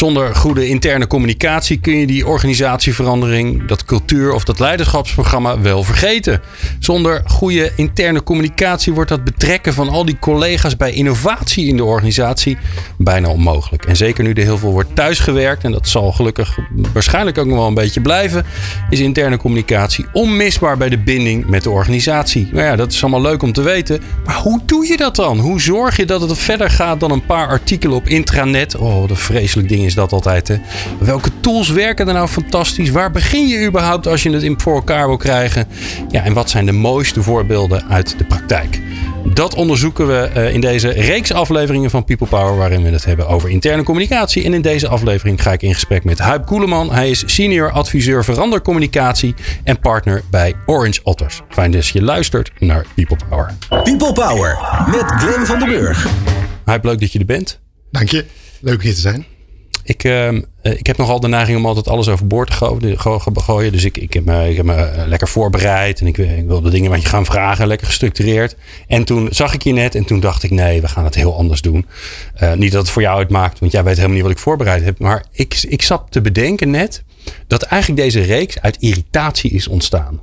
Zonder goede interne communicatie kun je die organisatieverandering, dat cultuur of dat leiderschapsprogramma wel vergeten. Zonder goede interne communicatie wordt dat betrekken van al die collega's bij innovatie in de organisatie bijna onmogelijk. En zeker nu er heel veel wordt thuisgewerkt, en dat zal gelukkig waarschijnlijk ook nog wel een beetje blijven, is interne communicatie onmisbaar bij de binding met de organisatie. Nou ja, dat is allemaal leuk om te weten, maar hoe doe je dat dan? Hoe zorg je dat het verder gaat dan een paar artikelen op intranet? Oh, een vreselijk ding is dat altijd. Hè? Welke tools werken er nou fantastisch? Waar begin je überhaupt als je het voor elkaar wil krijgen? Ja, en wat zijn de mooiste voorbeelden uit de praktijk? Dat onderzoeken we eh, in deze reeks afleveringen van People Power, waarin we het hebben over interne communicatie. En in deze aflevering ga ik in gesprek met Huip Koeleman. Hij is senior adviseur verandercommunicatie en partner bij Orange Otters. Fijn dat je luistert naar People Power. People Power met Glenn van den Burg. Huip, leuk dat je er bent. Dank je. Leuk hier te zijn. Ik, uh, ik heb nogal de neiging om altijd alles overboord te gooien. Dus ik, ik, heb me, ik heb me eh, lekker voorbereid. En ik, ik wil de dingen wat je gaan vragen, lekker gestructureerd. En toen zag ik je net en toen dacht ik, nee, we gaan het heel anders doen. Niet dat het voor jou uitmaakt, want jij weet helemaal niet wat ik voorbereid heb. Maar ik, ik zat te bedenken net dat eigenlijk deze reeks uit irritatie is ontstaan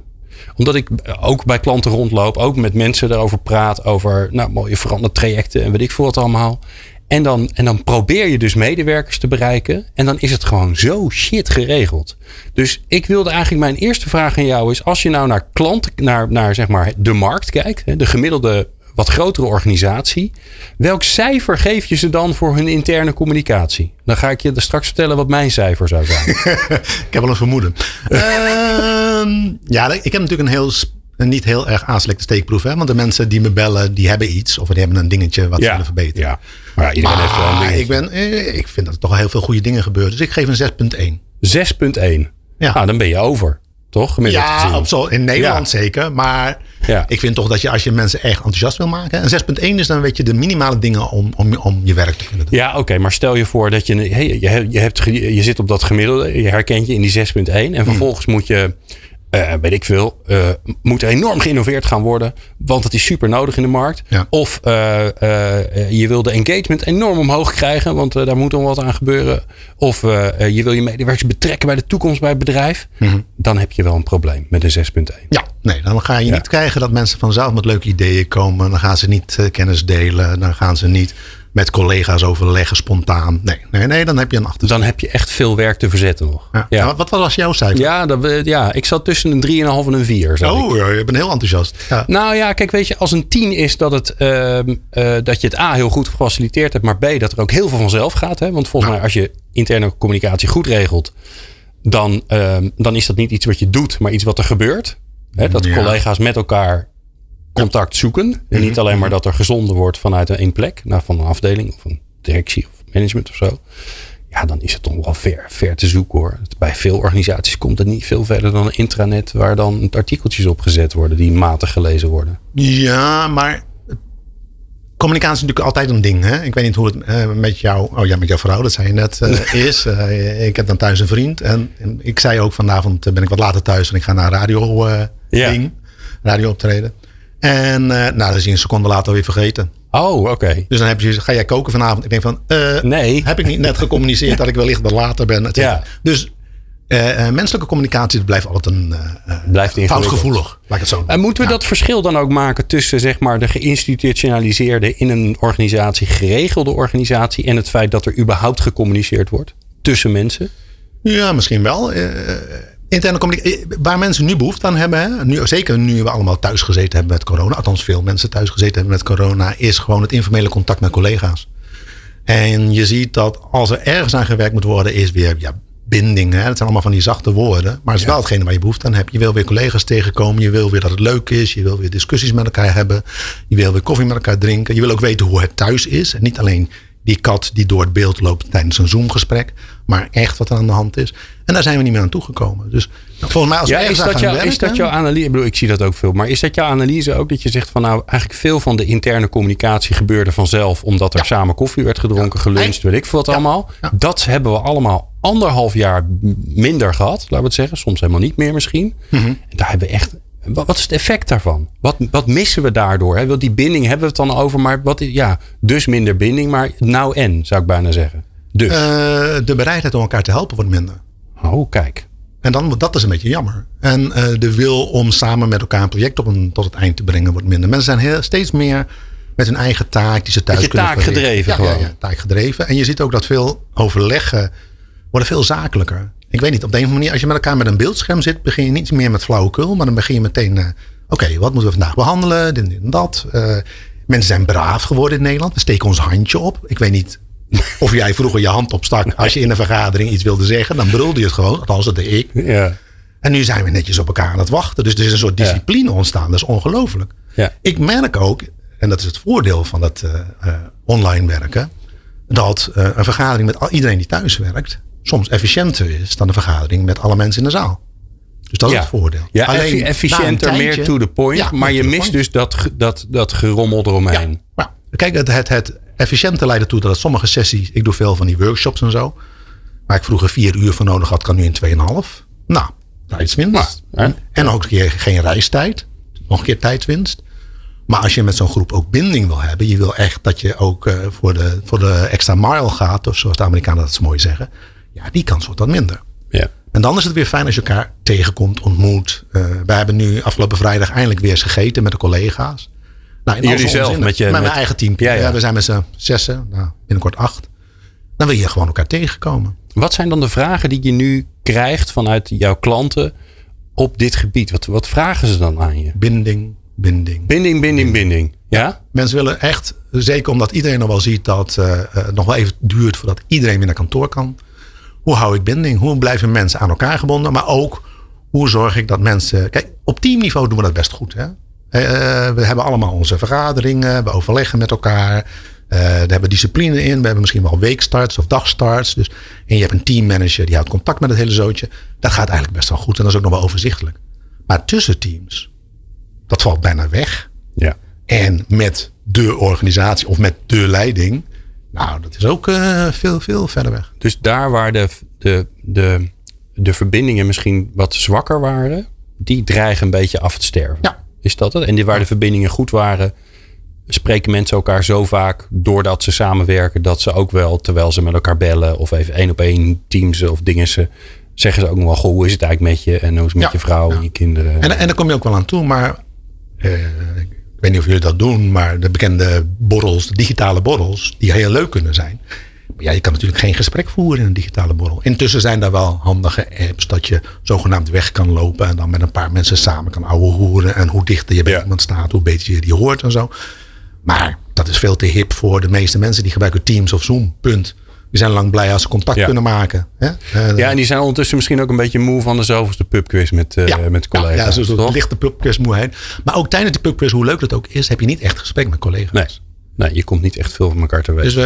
omdat ik ook bij klanten rondloop, ook met mensen erover praat, over nou, mooie veranderde trajecten en weet ik veel wat allemaal. En dan, en dan probeer je dus medewerkers te bereiken. En dan is het gewoon zo shit geregeld. Dus ik wilde eigenlijk mijn eerste vraag aan jou is: als je nou naar klanten, naar, naar zeg maar de markt kijkt, de gemiddelde wat grotere organisatie. Welk cijfer geef je ze dan voor hun interne communicatie? Dan ga ik je straks vertellen wat mijn cijfer zou zijn. ik heb wel een vermoeden. uh, ja, ik heb natuurlijk een heel niet heel erg aanstekte steekproef. Hè? Want de mensen die me bellen, die hebben iets. Of die hebben een dingetje wat ze willen verbeteren. Ja. Maar ja, iedereen heeft wel een ik, ben, eh, ik vind dat er toch heel veel goede dingen gebeuren. Dus ik geef een 6.1. 6.1? Ja. Nou, dan ben je over. Toch? ja, op zo, in Nederland zeker. Maar ja. ik vind toch dat je als je mensen echt enthousiast wil maken. En 6.1 is dan weet je de minimale dingen om, om, om je werk te kunnen doen. Ja, oké. maar stel je voor dat je, hey, je, je, hebt, je zit op dat gemiddelde. Je herkent je in die 6.1. En hmm. vervolgens moet je uh, weet ik veel, uh, moet enorm geïnnoveerd gaan worden. Want het is super nodig in de markt. Of uh, je wil de engagement enorm omhoog krijgen, want daar moet dan wat aan gebeuren. Of je wil je medewerkers betrekken bij de toekomst bij het bedrijf. Mhm. Dan heb je wel een probleem met een 6.1. Ja, nee, dan ga je niet krijgen dat mensen vanzelf met leuke ideeën komen. Dan gaan ze niet kennis delen. Dan gaan ze niet met collega's overleggen spontaan. Nee, nee, nee, dan heb je een achterstand. Dan heb je echt veel werk te verzetten nog. Ja. ja. Wat, wat was jouw cijfer? Ja, dat, ja, ik zat tussen een 3,5 en een 4. Oh, ik. je bent heel enthousiast. Ja. Nou ja, kijk, weet je, als een 10 is dat, het, uh, uh, dat je het A heel goed gefaciliteerd hebt, maar B dat er ook heel veel vanzelf gaat. Hè? Want volgens mij, als je interne communicatie goed regelt, dan, uh, dan is dat niet iets wat je doet, maar iets wat er gebeurt. Hè? Dat collega's met elkaar contact zoeken. En niet alleen maar dat er gezonden wordt vanuit een plek, nou, van een afdeling of een directie of management of zo. Ja, dan is het toch wel ver, ver te zoeken hoor. Bij veel organisaties komt het niet veel verder dan een intranet waar dan artikeltjes op gezet worden die matig gelezen worden. Ja, maar communicatie is natuurlijk altijd een ding. Hè? Ik weet niet hoe het uh, met jou, oh ja, met jouw vrouw, dat zei je net, uh, is. Uh, ik heb dan thuis een vriend. En, en, ik zei ook vanavond ben ik wat later thuis en ik ga naar radio ding, radio optreden. En uh, nou, dat is je een seconde later weer vergeten. Oh, oké. Dus dan heb je, ga jij koken vanavond? Ik denk van, uh, nee. Heb ik niet net gecommuniceerd dat ik wellicht er later ben? Ja. Dus uh, menselijke communicatie blijft altijd een blijft foutgevoelig. Laat het zo En moeten we dat verschil dan ook maken tussen zeg maar, de geïnstitutionaliseerde in een organisatie, geregelde organisatie en het feit dat er überhaupt gecommuniceerd wordt tussen mensen? Ja, misschien wel interne communicatie, eh, waar mensen nu behoefte aan hebben, hè, nu, zeker nu we allemaal thuis gezeten hebben met corona, althans veel mensen thuis gezeten hebben met corona, is gewoon het informele contact met collega's. En je ziet dat als er ergens aan gewerkt moet worden, is weer ja, binding. Hè? Dat zijn allemaal van die zachte woorden. Maar het is wel hetgene waar je behoefte aan hebt. Je wil weer collega's tegenkomen. Je wil weer dat het leuk is. Je wil weer discussies met elkaar hebben. Je wil weer koffie met elkaar drinken. Je wil ook weten hoe het thuis is. En niet alleen die kat die door het beeld loopt tijdens een Zoom-gesprek. Maar echt wat er aan de hand is. En daar zijn we niet meer aan toegekomen. Dus nou, volgens mij als Ja, is dat, is dat jouw analyse? Ik bedoel, ik zie dat ook veel. Maar is dat jouw analyse ook dat je zegt van nou, eigenlijk veel van de interne communicatie gebeurde vanzelf. Omdat er samen koffie werd gedronken, geluncht, weet ik veel wat allemaal. Dat hebben we allemaal anderhalf jaar minder gehad, laten we het zeggen. Soms helemaal niet meer misschien. Mhm. En daar hebben we echt... Wat, is het effect daarvan? Wat, wat missen we daardoor? Hè? Want die binding hebben we het dan over. Maar wat, is- ja, dus minder binding. Maar nou en, zou ik bijna zeggen. Dus. Eh, de bereidheid om elkaar te helpen wordt minder. oh, kijk. En dan, dat is een beetje jammer. En eh, de wil om samen met elkaar een project op een, tot het eind te brengen wordt minder. Mensen zijn heel, steeds meer met hun eigen taak die ze thuis Beetje kunnen taakgedreven ja, ja, gewoon. ja, taakgedreven. En je ziet ook dat veel overleggen worden veel zakelijker. Ik weet niet, op de een of andere manier, als je met elkaar met een beeldscherm zit, begin je niet meer met flauwekul, maar dan begin je meteen, eh, oké, wat moeten we vandaag behandelen, dit, en dat. Eh, mensen zijn braaf geworden in Nederland. We steken ons handje op. Ik weet niet of jij vroeger je hand opstak als je in een vergadering iets wilde zeggen. Dan brulde je het gewoon, althans dat deed ik. Ja. En nu zijn we netjes op elkaar aan het wachten. Dus er is een soort Ja. discipline ontstaan. Dat is ongelooflijk. Ja. Ik merk ook, en dat is het voordeel van het eh, online werken, dat een vergadering met iedereen die thuis werkt soms efficiënter is dan een vergadering met alle mensen in de zaal. Dus dat is het voordeel. Ja, Alleen, efficiënter, tijdje- meer to the point. Ja, maar je mist dus dat, dat, dat gerommel eromheen. Ja. Kijk, het, het, het efficiënte leidt ertoe dat sommige sessies, ik doe veel van die workshops en zo, waar ik vroeger vier uur voor nodig had, kan nu in 2,5. Nou, tijdswinst. En ook keer geen reistijd. Nog een keer tijdswinst. Maar als je met zo'n groep ook binding wil hebben, je wil echt dat je ook eh, voor, de, voor de extra mile gaat, of zoals de Amerikanen dat zo mooi zeggen, ja, die kans wordt dan minder. Ja. En dan is het weer fijn als je elkaar tegenkomt, ontmoet. Eh wij hebben nu afgelopen vrijdag eindelijk weer eens gegeten met de collega's. Nou, in Jullie zelf, met je- Met met- mijn eigen team. Ja, ja. we zijn met z'n zessen, nou, binnenkort acht. Dan wil je gewoon elkaar tegenkomen. Wat zijn dan de vragen die je nu krijgt vanuit jouw klanten op dit gebied? Wat, wat vragen ze dan aan je? Binding, binding. Binding, binding, binding. Ja? Mensen willen echt, zeker omdat iedereen nog wel ziet dat eh, eh, het nog wel even duurt voordat iedereen weer naar kantoor kan. Hoe hou ik binding? Hoe blijven mensen aan elkaar gebonden? Maar ook, hoe zorg ik dat mensen. Kijk, op teamniveau doen we dat best goed. Hè? Eh, we hebben allemaal onze vergaderingen, we overleggen met elkaar. Eh daar hebben we discipline in. We hebben misschien wel weekstarts of dagstarts. Dus, en je hebt een teammanager die houdt contact met het hele zootje. Dat gaat eigenlijk best wel goed en dat is ook nog wel overzichtelijk. Maar tussen teams, dat valt bijna weg. Ja. En met de organisatie of met de leiding. Nou, dat is ook eh, veel, veel verder weg. Dus daar waar de, de, de, de verbindingen misschien wat zwakker waren, die dreigen een beetje af te sterven. Ja. Is dat het? En die waar de verbindingen goed waren, spreken mensen elkaar zo vaak doordat ze samenwerken, dat ze ook wel, terwijl ze met elkaar bellen of even één op één teams of dingen ze, zeggen ze ook nog wel, goh, hoe is het eigenlijk met je en hoe is het met Ja. je vrouw en je kinderen? En, en daar kom je ook wel aan toe. Maar eh, ik weet niet of jullie dat doen. Maar de bekende borrels, de digitale borrels, die heel leuk kunnen zijn. Maar ja, je kan natuurlijk geen gesprek voeren in een digitale borrel. Intussen zijn daar wel handige apps dat je zogenaamd weg kan lopen. En dan met een paar mensen samen kan ouwe hoeren. En hoe dichter je bij Ja. iemand staat, hoe beter je die hoort en zo. Maar dat is veel te hip voor de meeste mensen die gebruiken Teams of Zoom. Punt. Die zijn lang blij als ze contact Ja. kunnen maken. Hè? Eh, ja, en die zijn ondertussen misschien ook een beetje moe van de zoveelste pubquiz met, eh, met collega's. Ja, ja zo'n soort toch? lichte pubquizmoeheid. Maar ook tijdens die pubquiz, hoe leuk dat ook is, heb je niet echt gesprek met collega's. Nee. nee, je komt niet echt veel van elkaar te weten. Dus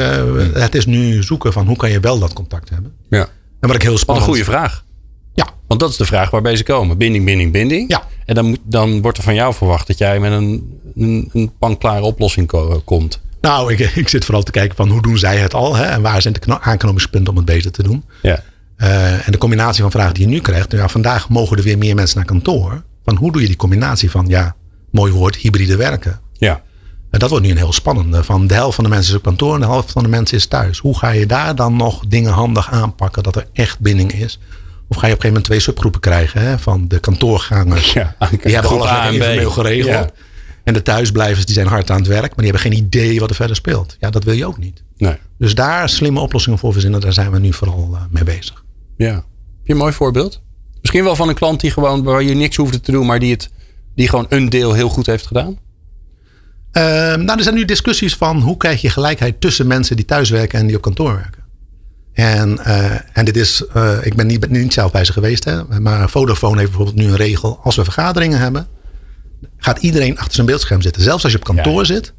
we- het is nu zoeken van hoe kan je wel dat contact hebben. ja. En wat ik heel Wat een spannend goede vraag. Ja, Want dat is de vraag waarbij ze komen. Binding, binding, binding. Ja. En dan, moet, dan wordt er van jou verwacht dat jij met een, een, een panklare oplossing ko- komt. Nou, ik, ik zit vooral te kijken van hoe doen zij het al hè, en waar zijn de kno- aanknopingspunten om het beter te doen. Ja. Eh, en de combinatie van vragen die je nu krijgt. Ja, vandaag mogen er weer meer mensen naar kantoor. Van hoe doe je die combinatie van, ja, mooi woord, hybride werken. Ja. En dat wordt nu een heel spannende. Van de helft van de mensen is op kantoor en de helft van de mensen is thuis. Hoe ga je daar dan nog dingen handig aanpakken dat er echt binding is? Of ga je op een gegeven moment twee subgroepen krijgen hè, van de kantoorgangers. Ja, die hebben alles B. informeel geregeld. Ja. En de thuisblijvers die zijn hard aan het werk, maar die hebben geen idee wat er verder speelt. Ja, dat wil je ook niet. Nee. Dus daar slimme oplossingen voor verzinnen, daar zijn we nu vooral eh, mee bezig. Ja. Heb je een mooi voorbeeld? Misschien wel van een klant die gewoon, waar je niks hoefde te doen, maar die, het, die gewoon een deel heel goed heeft gedaan? Ehm, nou, er zijn nu discussies van hoe krijg je gelijkheid tussen mensen die thuiswerken en die op kantoor werken. En, eh, en dit is, eh, ik ben niet, ben niet zelf bij ze geweest, hè, maar Vodafone heeft bijvoorbeeld nu een regel. Als we vergaderingen hebben, gaat iedereen achter zijn beeldscherm zitten. Zelfs als je op kantoor Ja. zit,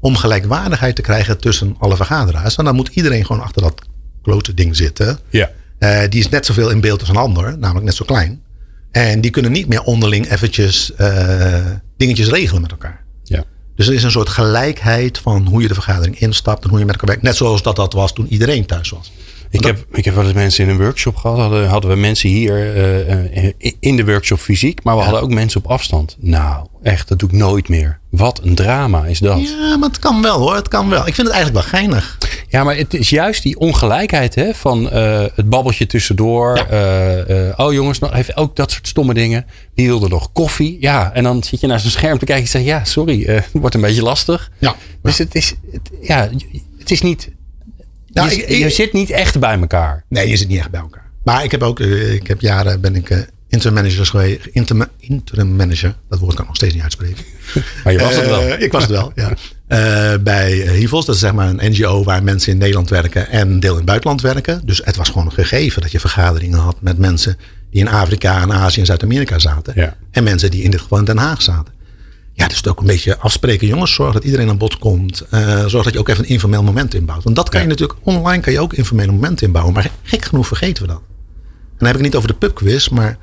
om gelijkwaardigheid te krijgen tussen alle vergaderaars. En dan moet iedereen gewoon achter dat klote ding zitten. Ja. Uh, die is net zoveel in beeld als een ander, namelijk net zo klein. En die kunnen niet meer onderling eventjes uh, dingetjes regelen met elkaar. Ja. Dus er is een soort gelijkheid van hoe je de vergadering instapt en hoe je met elkaar werkt. Net zoals dat dat was toen iedereen thuis was. Ik heb, ik heb wel eens mensen in een workshop gehad. Hadden, hadden we mensen hier uh, in de workshop fysiek. Maar we ja. hadden ook mensen op afstand. Nou, echt, dat doe ik nooit meer. Wat een drama is dat. Ja, maar het kan wel hoor. Het kan wel. Ik vind het eigenlijk wel geinig. Ja, maar het is juist die ongelijkheid hè, van uh, het babbeltje tussendoor. Ja. oh jongens, nog even ook dat soort stomme dingen. Wie wilde nog koffie? Ja, en dan zit je naar zijn scherm te kijken en zeg ja, sorry, het wordt een beetje lastig. Ja. Dus het is, het, ja, het is niet nou, je, ik, je, zit niet echt bij elkaar. Nee, je zit niet echt bij elkaar. Maar ik heb ook, uh, ik heb jaren ben ik uh, interim manager geweest. Interim, interim manager, dat woord kan ik nog steeds niet uitspreken. maar je was het wel. Uh, ik was het wel, ja. bij Hivels, dat is zeg maar een NGO waar mensen in Nederland werken en deel in het buitenland werken. Dus het was gewoon een gegeven dat je vergaderingen had met mensen die in Afrika en Azië en Zuid-Amerika zaten. Ja. En mensen die in dit geval in Den Haag zaten. Ja, dus het ook een beetje afspreken. Jongens, zorg dat iedereen aan bod komt. Uh, zorg dat je ook even een informeel moment inbouwt. Want dat kan Ja. je natuurlijk, online kan je ook informele momenten inbouwen. Maar gek genoeg vergeten we dat. En dan heb ik het niet over de pubquiz, maar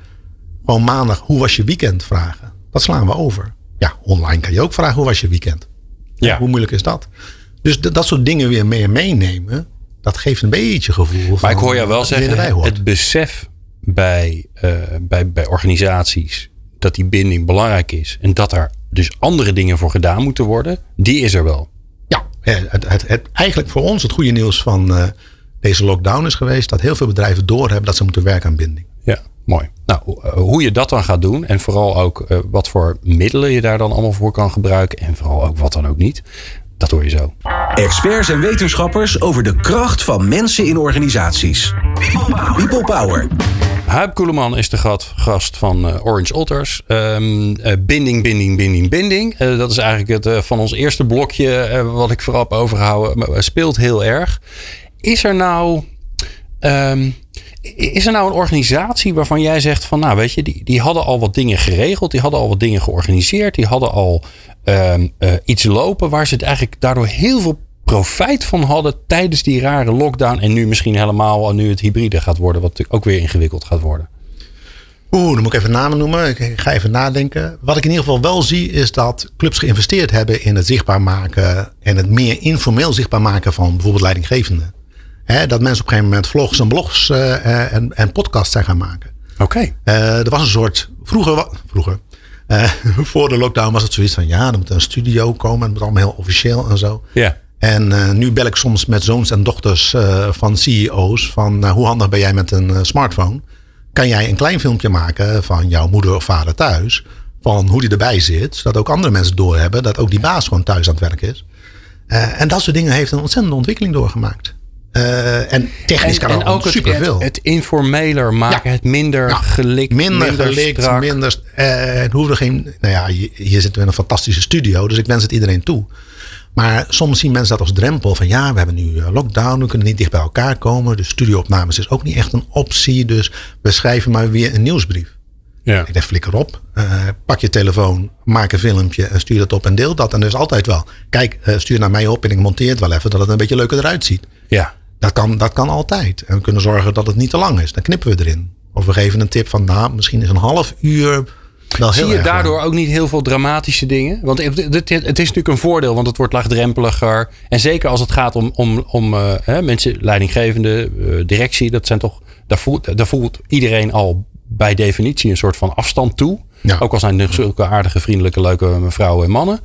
gewoon maandag, hoe was je weekend vragen. Dat slaan we over. Ja, online kan je ook vragen, hoe was je weekend? Ja. Hoe moeilijk is dat? Dus dat soort dingen weer meer meenemen, dat geeft een beetje gevoel van... Maar ik hoor jou wel zeggen, het besef bij, eh, bij, bij organisaties dat die binding belangrijk is. En dat er dus andere dingen voor gedaan moeten worden, die is er wel. Ja, het, het, het, eigenlijk voor ons het goede nieuws van eh, deze lockdown is geweest dat heel veel bedrijven doorhebben dat ze moeten werken aan binding. Ja, mooi. Nou, eh, hoe je dat dan gaat doen en vooral ook eh, wat voor middelen je daar dan allemaal voor kan gebruiken en vooral ook wat dan ook niet, dat hoor je zo. Experts en wetenschappers over de kracht van mensen in organisaties. People Power. Huib Koeleman is de gast van eh, Orange Otters. Ehm, eh, binding, binding, binding, binding. Eh, dat is eigenlijk het van ons eerste blokje wat ik vooral heb overgehouden. Eh, speelt heel erg. Is er nou... ehm, is er nou een organisatie waarvan jij zegt van, nou weet je, die, die hadden al wat dingen geregeld, die hadden al wat dingen georganiseerd, die hadden al ehm, eh, iets lopen waar ze het eigenlijk daardoor heel veel profijt van hadden tijdens die rare lockdown en nu misschien helemaal nu het hybride gaat worden, wat natuurlijk ook weer ingewikkeld gaat worden. Oeh, dan moet ik even namen noemen. Ik ga even nadenken. Wat ik in ieder geval wel zie is dat clubs geïnvesteerd hebben in het zichtbaar maken en het meer informeel zichtbaar maken van bijvoorbeeld leidinggevenden. Dat mensen op een gegeven moment vlogs en blogs eh, eh, en, en podcasts zijn gaan maken. Oké. Eh, er was een soort. Vroeger. vroeger eh, voor de lockdown was het zoiets van. Ja, er moet een studio komen. Het moet allemaal heel officieel en zo. Ja. En eh, nu bel ik soms met zoons en dochters eh, van CEO's. Van eh, hoe handig ben jij met een eh, smartphone? Kan jij een klein filmpje maken van jouw moeder of vader thuis? Van hoe die erbij zit. Zodat ook andere mensen doorhebben dat ook die baas gewoon thuis aan het werk is. En dat soort dingen heeft een ontzettende ontwikkeling doorgemaakt. En technisch En, kan en ook superveel. het, het informeler maken, Ja. het minder Ja. gelikt, minder, gelikt, strak. minder. eh, het hoefde geen. Nou ja, hier, hier zitten we in een fantastische studio, dus ik wens het iedereen toe. Maar soms zien mensen dat als drempel van ja, we hebben nu eh, lockdown, we kunnen niet dicht bij elkaar komen. Dus studioopnames is ook niet echt een optie. Dus we schrijven maar weer een nieuwsbrief. Ja. Ik denk flikker op, eh, pak je telefoon, maak een filmpje en stuur dat op en deel dat. En is altijd wel, kijk, eh, stuur naar mij op en ik monteer het wel even dat het een beetje leuker eruit ziet. ja. Dat kan, dat kan altijd. En we kunnen zorgen dat het niet te lang is. Dan knippen we erin. Of we geven een tip van, nou, misschien is een half uur wel heel Zie je daardoor ook niet heel veel dramatische dingen? Want het, is natuurlijk een voordeel, want het wordt laagdrempeliger. En zeker als het gaat om, om, om eh, mensen, leidinggevende, eh, directie, dat zijn toch, daar voelt, daar voelt iedereen al bij definitie een soort van afstand toe. Ja. Ook al zijn er zulke aardige, vriendelijke, leuke vrouwen en mannen.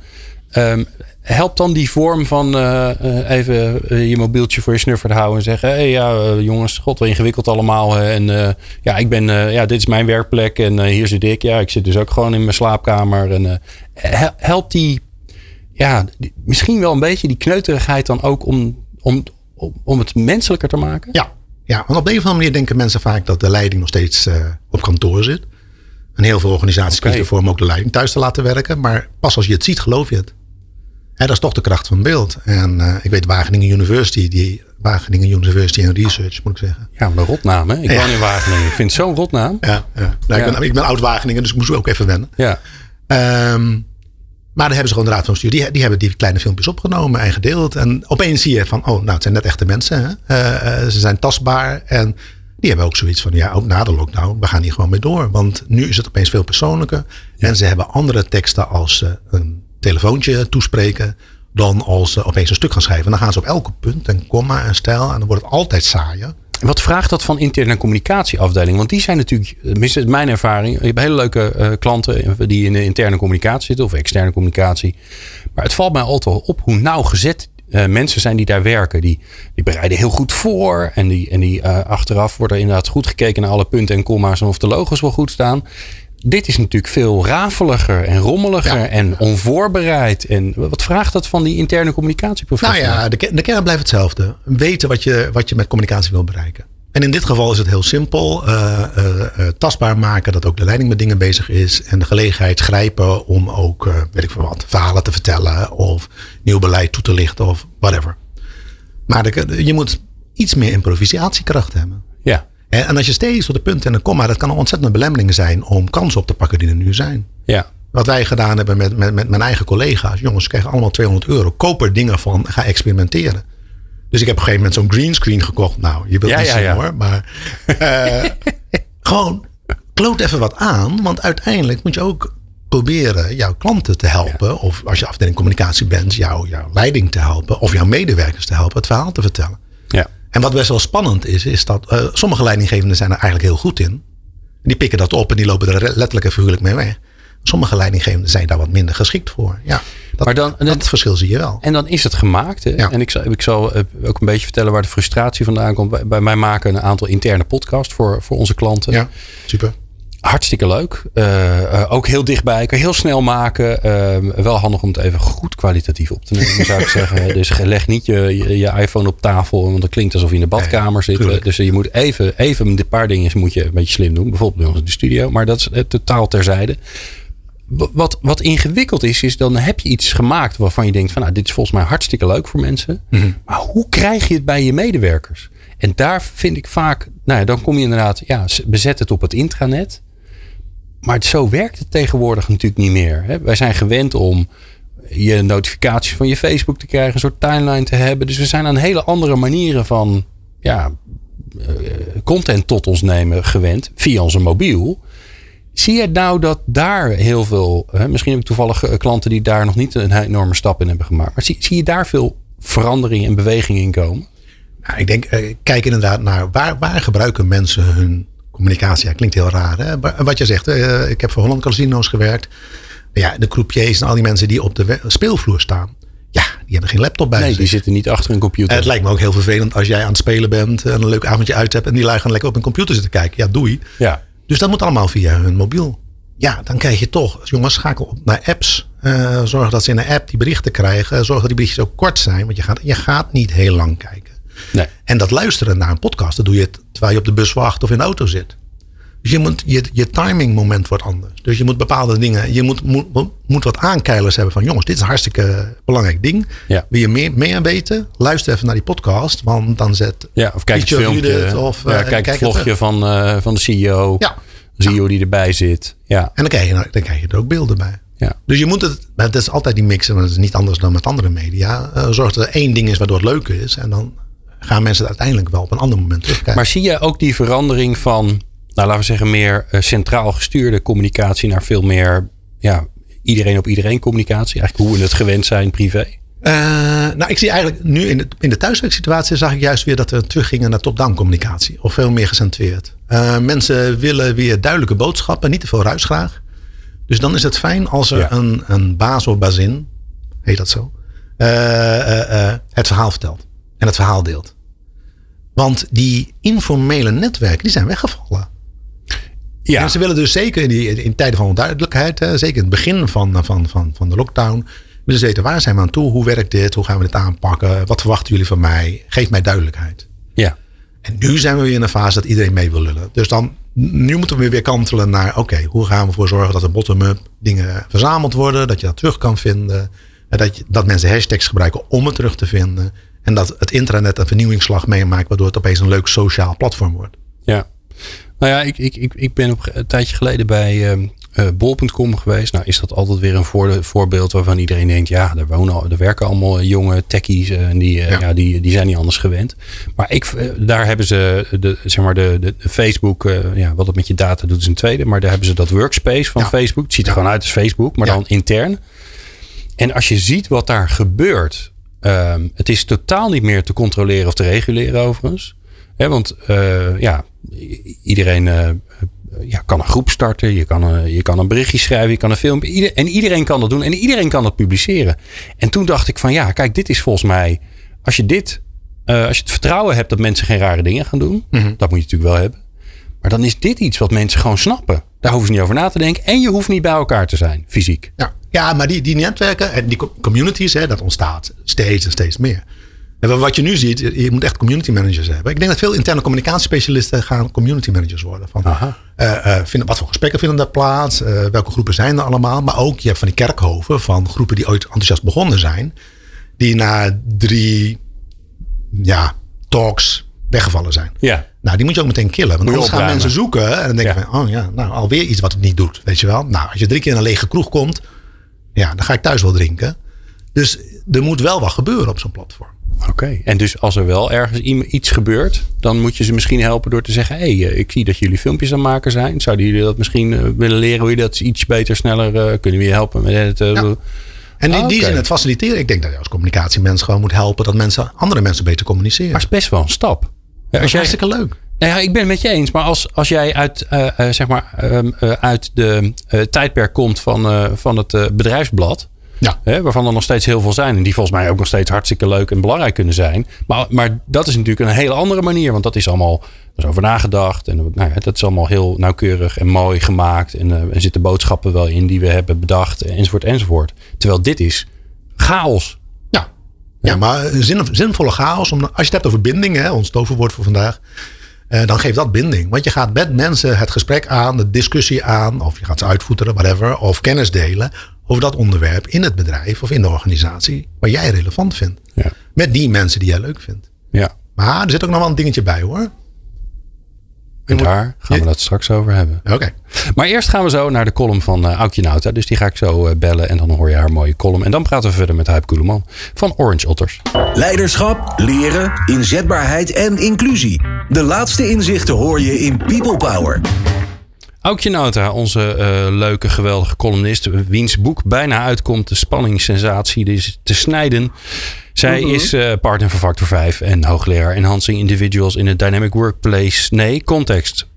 Ehm, helpt dan die vorm van eh, eh, even eh, je mobieltje voor je snuffer te houden en zeggen: hé hey, ja, jongens, god, wat ingewikkeld allemaal. hè. En ja, ik ben, ja, dit is mijn werkplek en hier zit ik. Ja, ik zit dus ook gewoon in mijn slaapkamer. En hel- helpt die, ja, die- misschien wel een beetje die kneuterigheid dan ook om, om, om, het menselijker te maken? Ja, ja, want op de een of andere manier denken mensen vaak dat de leiding nog steeds op kantoor zit. En heel veel organisaties Oké. kiezen ervoor om ook de leiding thuis te laten werken. Maar pas als je het ziet, geloof je het. Hè, dat is toch de kracht van beeld. En eh, ik weet Wageningen University, die Wageningen University and Research, moet ik zeggen. Ja, een rotnaam, hè? Ik Ja. woon in Wageningen. Ik vind het zo'n rotnaam. Ja, ja. Nou. Ik, ben, ik ben oud Wageningen, dus ik moest ook even wennen. Ja. Ehm, Maar daar hebben ze gewoon de raad van bestuur. Die, die hebben die kleine filmpjes opgenomen en gedeeld. En opeens zie je van, oh, nou, het zijn net echte mensen. Hè? Uh, ze zijn tastbaar. En die hebben ook zoiets van, ja, ook na de lockdown, we gaan hier gewoon mee door. Want nu is het opeens veel persoonlijker. En ze hebben andere teksten als uh, een telefoontje toespreken dan als ze opeens een stuk gaan schrijven. En dan gaan ze op elke punt en komma en stijl en dan wordt het altijd saaier. Wat vraagt dat van interne communicatieafdeling? Want die zijn natuurlijk, tenminste mijn ervaring, je hebt hele leuke uh, klanten die in de interne communicatie zitten of externe communicatie. Maar het valt mij altijd op hoe nauwgezet uh, mensen zijn die daar werken. Die, die bereiden heel goed voor en die, en die achteraf wordt er inderdaad goed gekeken naar alle punten en komma's en of de logos wel goed staan dit is natuurlijk veel rafeliger en rommeliger en onvoorbereid. En wat vraagt dat van die interne communicatieprofessional? Nou ja, de, de kern blijft hetzelfde. Weten wat je, wat je met communicatie wil bereiken. En in dit geval is het heel simpel. Uh, uh, uh, tastbaar maken dat ook de leiding met dingen bezig is. En de gelegenheid grijpen om ook, weet ik veel wat, verhalen te vertellen. Of nieuw beleid toe te lichten of whatever. Maar de, je moet iets meer improvisatiekracht hebben. Ja. En als je steeds tot de punt en een komma, dat kan een ontzettende belemmering zijn om kansen op te pakken die er nu zijn. Ja. Wat wij gedaan hebben met, met, met mijn eigen collega's. Jongens, krijgen allemaal 200 euro. Koop er dingen van. Ga experimenteren. Dus ik heb op een gegeven moment zo'n greenscreen gekocht. Nou, je wilt ja, niet ja, zien ja. hoor. Maar uh, gewoon kloot even wat aan. Want uiteindelijk moet je ook proberen jouw klanten te helpen. Of als je afdeling communicatie bent, jou, jouw leiding te helpen. Of jouw medewerkers te helpen het verhaal te vertellen. En wat best wel spannend is, is dat uh, sommige leidinggevenden zijn er eigenlijk heel goed in. Die pikken dat op en die lopen er letterlijk en figuurlijk mee weg. Sommige leidinggevenden zijn daar wat minder geschikt voor. Ja, dat, maar dan, dat verschil zie je wel. En dan is het gemaakt. Hè? Ja. En ik zal, ik zal eh, ook een beetje vertellen waar de frustratie vandaan komt. Bij mij maken een aantal interne podcasts voor, voor onze klanten. Ja, super hartstikke leuk. Uh, uh, ook heel dichtbij. Kan heel snel maken. Uh, wel handig om het even goed kwalitatief op te nemen, zou ik zeggen. Dus leg niet je, je, je, iPhone op tafel, want dat klinkt alsof je in de badkamer zit. Dus je moet even, even een paar dingen moet je een beetje slim doen. Bijvoorbeeld bij ons in de studio. Maar dat is totaal terzijde. Wat, wat ingewikkeld is, is dan heb je iets gemaakt waarvan je denkt van nou, dit is volgens mij hartstikke leuk voor mensen. Mm -hmm. Maar hoe krijg je het bij je medewerkers? En daar vind ik vaak, nou ja, dan kom je inderdaad, ja, bezet het op het intranet. Maar zo werkt het tegenwoordig natuurlijk niet meer. Hè? Wij zijn gewend om je notificaties van je Facebook te krijgen, een soort timeline te hebben. Dus we zijn aan hele andere manieren van ja, eh, content tot ons nemen gewend via onze mobiel. Zie je nou dat daar heel veel, hè, misschien heb ik toevallig eh, klanten die daar nog niet een enorme stap in hebben gemaakt, maar zie, zie je daar veel verandering en beweging in komen? Nou, ik denk, eh, kijk inderdaad naar waar, waar gebruiken mensen hun communicatie. Ja, klinkt heel raar. Hè? Maar wat je zegt, uh, ik heb voor Holland Casino's gewerkt. Ja, de croupiers en al die mensen die op de speelvloer staan. Ja, die hebben geen laptop bij Nee, zich. die zitten niet achter een computer. het lijkt me ook heel vervelend als jij aan het spelen bent. En een leuk avondje uit hebt. En die lui gaan lekker op een computer zitten kijken. Ja, doei. Ja. Dus dat moet allemaal via hun mobiel. Ja, dan krijg je toch, jongens, schakel op naar apps. Uh, zorg dat ze in een app die berichten krijgen. Zorg dat die berichtjes ook kort zijn. Want je gaat, je gaat niet heel lang kijken. Nee. En dat luisteren naar een podcast, dat doe je terwijl je op de bus wacht of in de auto zit. Dus je, moet, je, je timing moment wordt anders. Dus je moet bepaalde dingen, je moet, moet, moet wat aankeilers hebben van jongens, dit is een hartstikke belangrijk ding. Ja. Wil je meer, meer weten? Luister even naar die podcast, want dan zet ja, of kijk het filmpje, of ja, uh, kijk het vlogje van, uh, van de CEO. Ja. CEO die erbij zit. Ja. En dan krijg, je, dan krijg je er ook beelden bij. Ja. Dus je moet het, het is altijd die mixen, maar het is niet anders dan met andere media. Uh, zorg dat er één ding is waardoor het leuk is. En dan gaan mensen het uiteindelijk wel op een ander moment terugkijken. Maar zie je ook die verandering van, nou laten we zeggen, meer uh, centraal gestuurde communicatie naar veel meer ja, iedereen op iedereen communicatie? Eigenlijk hoe we het gewend zijn privé? Uh, nou, ik zie eigenlijk nu in de, in de thuiswerksituatie zag ik juist weer dat we teruggingen naar top-down communicatie. Of veel meer gecentreerd. Uh, mensen willen weer duidelijke boodschappen, niet te veel ruis graag. Dus dan is het fijn als er ja. een, een baas of bazin, heet dat zo, het verhaal vertelt. En het verhaal deelt. Want die informele netwerken die zijn weggevallen. Ja. En ze willen dus zeker in, die, in tijden van onduidelijkheid, hè, zeker in het begin van, van, van, van de lockdown, willen ze weten waar zijn we aan toe, hoe werkt dit, hoe gaan we dit aanpakken, wat verwachten jullie van mij, geef mij duidelijkheid. Ja. En nu zijn we weer in een fase dat iedereen mee wil lullen. Dus dan, nu moeten we weer kantelen naar, oké, okay, hoe gaan we ervoor zorgen dat er bottom-up dingen verzameld worden, dat je dat terug kan vinden, dat, je, dat mensen hashtags gebruiken om het terug te vinden. En dat het intranet een vernieuwingsslag meemaakt, waardoor het opeens een leuk sociaal platform wordt. Ja. Nou ja, ik, ik, ik, ik ben op een tijdje geleden bij uh, uh, bol.com geweest. Nou is dat altijd weer een voorbeeld waarvan iedereen denkt... ja, daar, wonen, er werken allemaal jonge techies en die, ja. die, die zijn niet anders gewend. Maar ik, daar hebben ze de, zeg maar de, de, Facebook... ja, wat het met je data doet is een tweede. Maar daar hebben ze dat workspace van Facebook. Het ziet er gewoon uit als Facebook, maar dan intern. En als je ziet wat daar gebeurt... Um, het is totaal niet meer te controleren of te reguleren overigens. He, want uh, ja, iedereen uh, ja, kan een groep starten. Je kan een, je kan een berichtje schrijven. Je kan een filmpje. Ieder, en iedereen kan dat doen. En iedereen kan dat publiceren. En toen dacht ik van ja, kijk, dit is volgens mij... Als je dit... Uh, als je het vertrouwen hebt dat mensen geen rare dingen gaan doen. Mm -hmm. Dat moet je natuurlijk wel hebben. Maar dan is dit iets wat mensen gewoon snappen. Daar hoeven ze niet over na te denken. En je hoeft niet bij elkaar te zijn, fysiek. Ja, ja maar die, die netwerken en die communities, hè, dat ontstaat steeds en steeds meer. En wat je nu ziet, je moet echt community managers hebben. Ik denk dat veel interne communicatiespecialisten gaan community managers worden. Van, uh, uh, vinden, wat voor gesprekken vinden daar plaats? Uh, welke groepen zijn er allemaal? Maar ook, je hebt van die kerkhoven van groepen die ooit enthousiast begonnen zijn. Die na drie ja, talks weggevallen zijn. Ja. Nou, die moet je ook meteen killen. Want anders gaan mensen zoeken. En dan denken ja. van, oh ja, nou alweer iets wat het niet doet. Weet je wel. Nou, als je drie keer in een lege kroeg komt. Ja, dan ga ik thuis wel drinken. Dus er moet wel wat gebeuren op zo'n platform. Oké, en dus als er wel ergens iets gebeurt, dan moet je ze misschien helpen door te zeggen: hé, hey, ik zie dat jullie filmpjes aan het maken zijn. Zouden jullie dat misschien uh, willen leren hoe je dat iets beter, sneller uh, kunnen we je helpen met het? Uh, ja. En in ah, die zin het faciliteren. Ik denk dat je als communicatiemens gewoon moet helpen dat mensen, andere mensen beter communiceren. Maar het is best wel een stap. Ja, als jij, hartstikke leuk. Nou ja, ik ben het met je eens. Maar als, als jij uit, zeg maar, um, uit de tijdperk komt van, van het bedrijfsblad ja. Hè, waarvan er nog steeds heel veel zijn. En die volgens mij ook nog steeds hartstikke leuk en belangrijk kunnen zijn. Maar, maar dat is natuurlijk een hele andere manier. Want dat is allemaal er is over nagedacht. En nou ja, dat is allemaal heel nauwkeurig en mooi gemaakt. En uh, er zitten boodschappen wel in die we hebben bedacht. Enzovoort, enzovoort. Terwijl dit is chaos. Ja, maar zin, zinvolle chaos. Om, als je het hebt over binding, hè, ons toverwoord voor vandaag. Uh, dan geeft dat binding. Want je gaat met mensen het gesprek aan, de discussie aan. Of je gaat ze uitvoeteren, whatever. Of kennis delen over dat onderwerp in het bedrijf of in de organisatie waar jij relevant vindt. Ja. Met die mensen die jij leuk vindt. Ja. Maar er zit ook nog wel een dingetje bij hoor. En daar gaan we het straks over hebben. Oké. Maar eerst gaan we zo naar de column van uh, Aukje Nauta. Dus die ga ik zo uh, bellen en dan hoor je haar mooie column. En dan praten we verder met Huip Koeleman van Orange Otters. Leiderschap, leren, inzetbaarheid en inclusie. De laatste inzichten hoor je in People Power. Aukje Nauta, onze uh, leuke, geweldige columnist, wiens boek bijna uitkomt, De Spanningssensatie, is te snijden. Zij is uh, partner van Factor 5 en hoogleraar Enhancing Individuals in a Dynamic Workplace. Nee, context.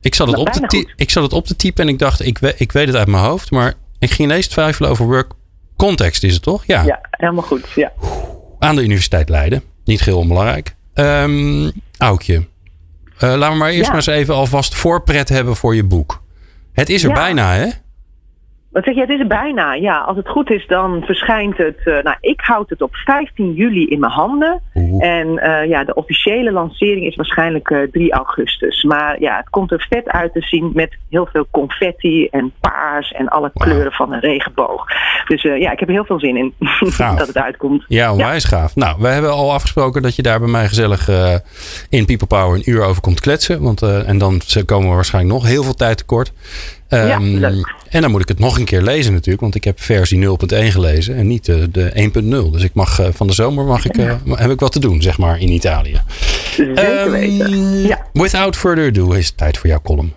Ik zat, het op te ik zat het op te typen en ik dacht, ik, we ik weet het uit mijn hoofd, maar ik ging ineens twijfelen over work context, is het toch? Ja, ja helemaal goed. Ja. Aan de Universiteit Leiden, niet heel onbelangrijk. Um, Aukje, uh, laten we maar eerst maar eens even alvast voorpret hebben voor je boek. Het is er bijna, hè? Wat zeg je, het is bijna. Ja, als het goed is, dan verschijnt het. Uh, nou, ik houd het op 15 juli in mijn handen. En uh, ja, de officiële lancering is waarschijnlijk uh, 3 augustus. Maar ja, het komt er vet uit te zien met heel veel confetti en paars en alle wow. kleuren van een regenboog. Dus ja, ik heb er heel veel zin in dat het uitkomt. Ja, onwijs ja. gaaf. Nou, we hebben al afgesproken dat je daar bij mij gezellig in People Power een uur over komt kletsen. Want, en dan komen we waarschijnlijk nog heel veel tijd tekort. Um, ja, leuk. En dan moet ik het nog een keer lezen natuurlijk. Want ik heb versie 0.1 gelezen en niet de, de 1.0. Dus ik mag, uh, van de zomer mag ik, uh, heb ik wat te doen, zeg maar, in Italië. Zeker um, weten. Ja. Without further ado is het tijd voor jouw column.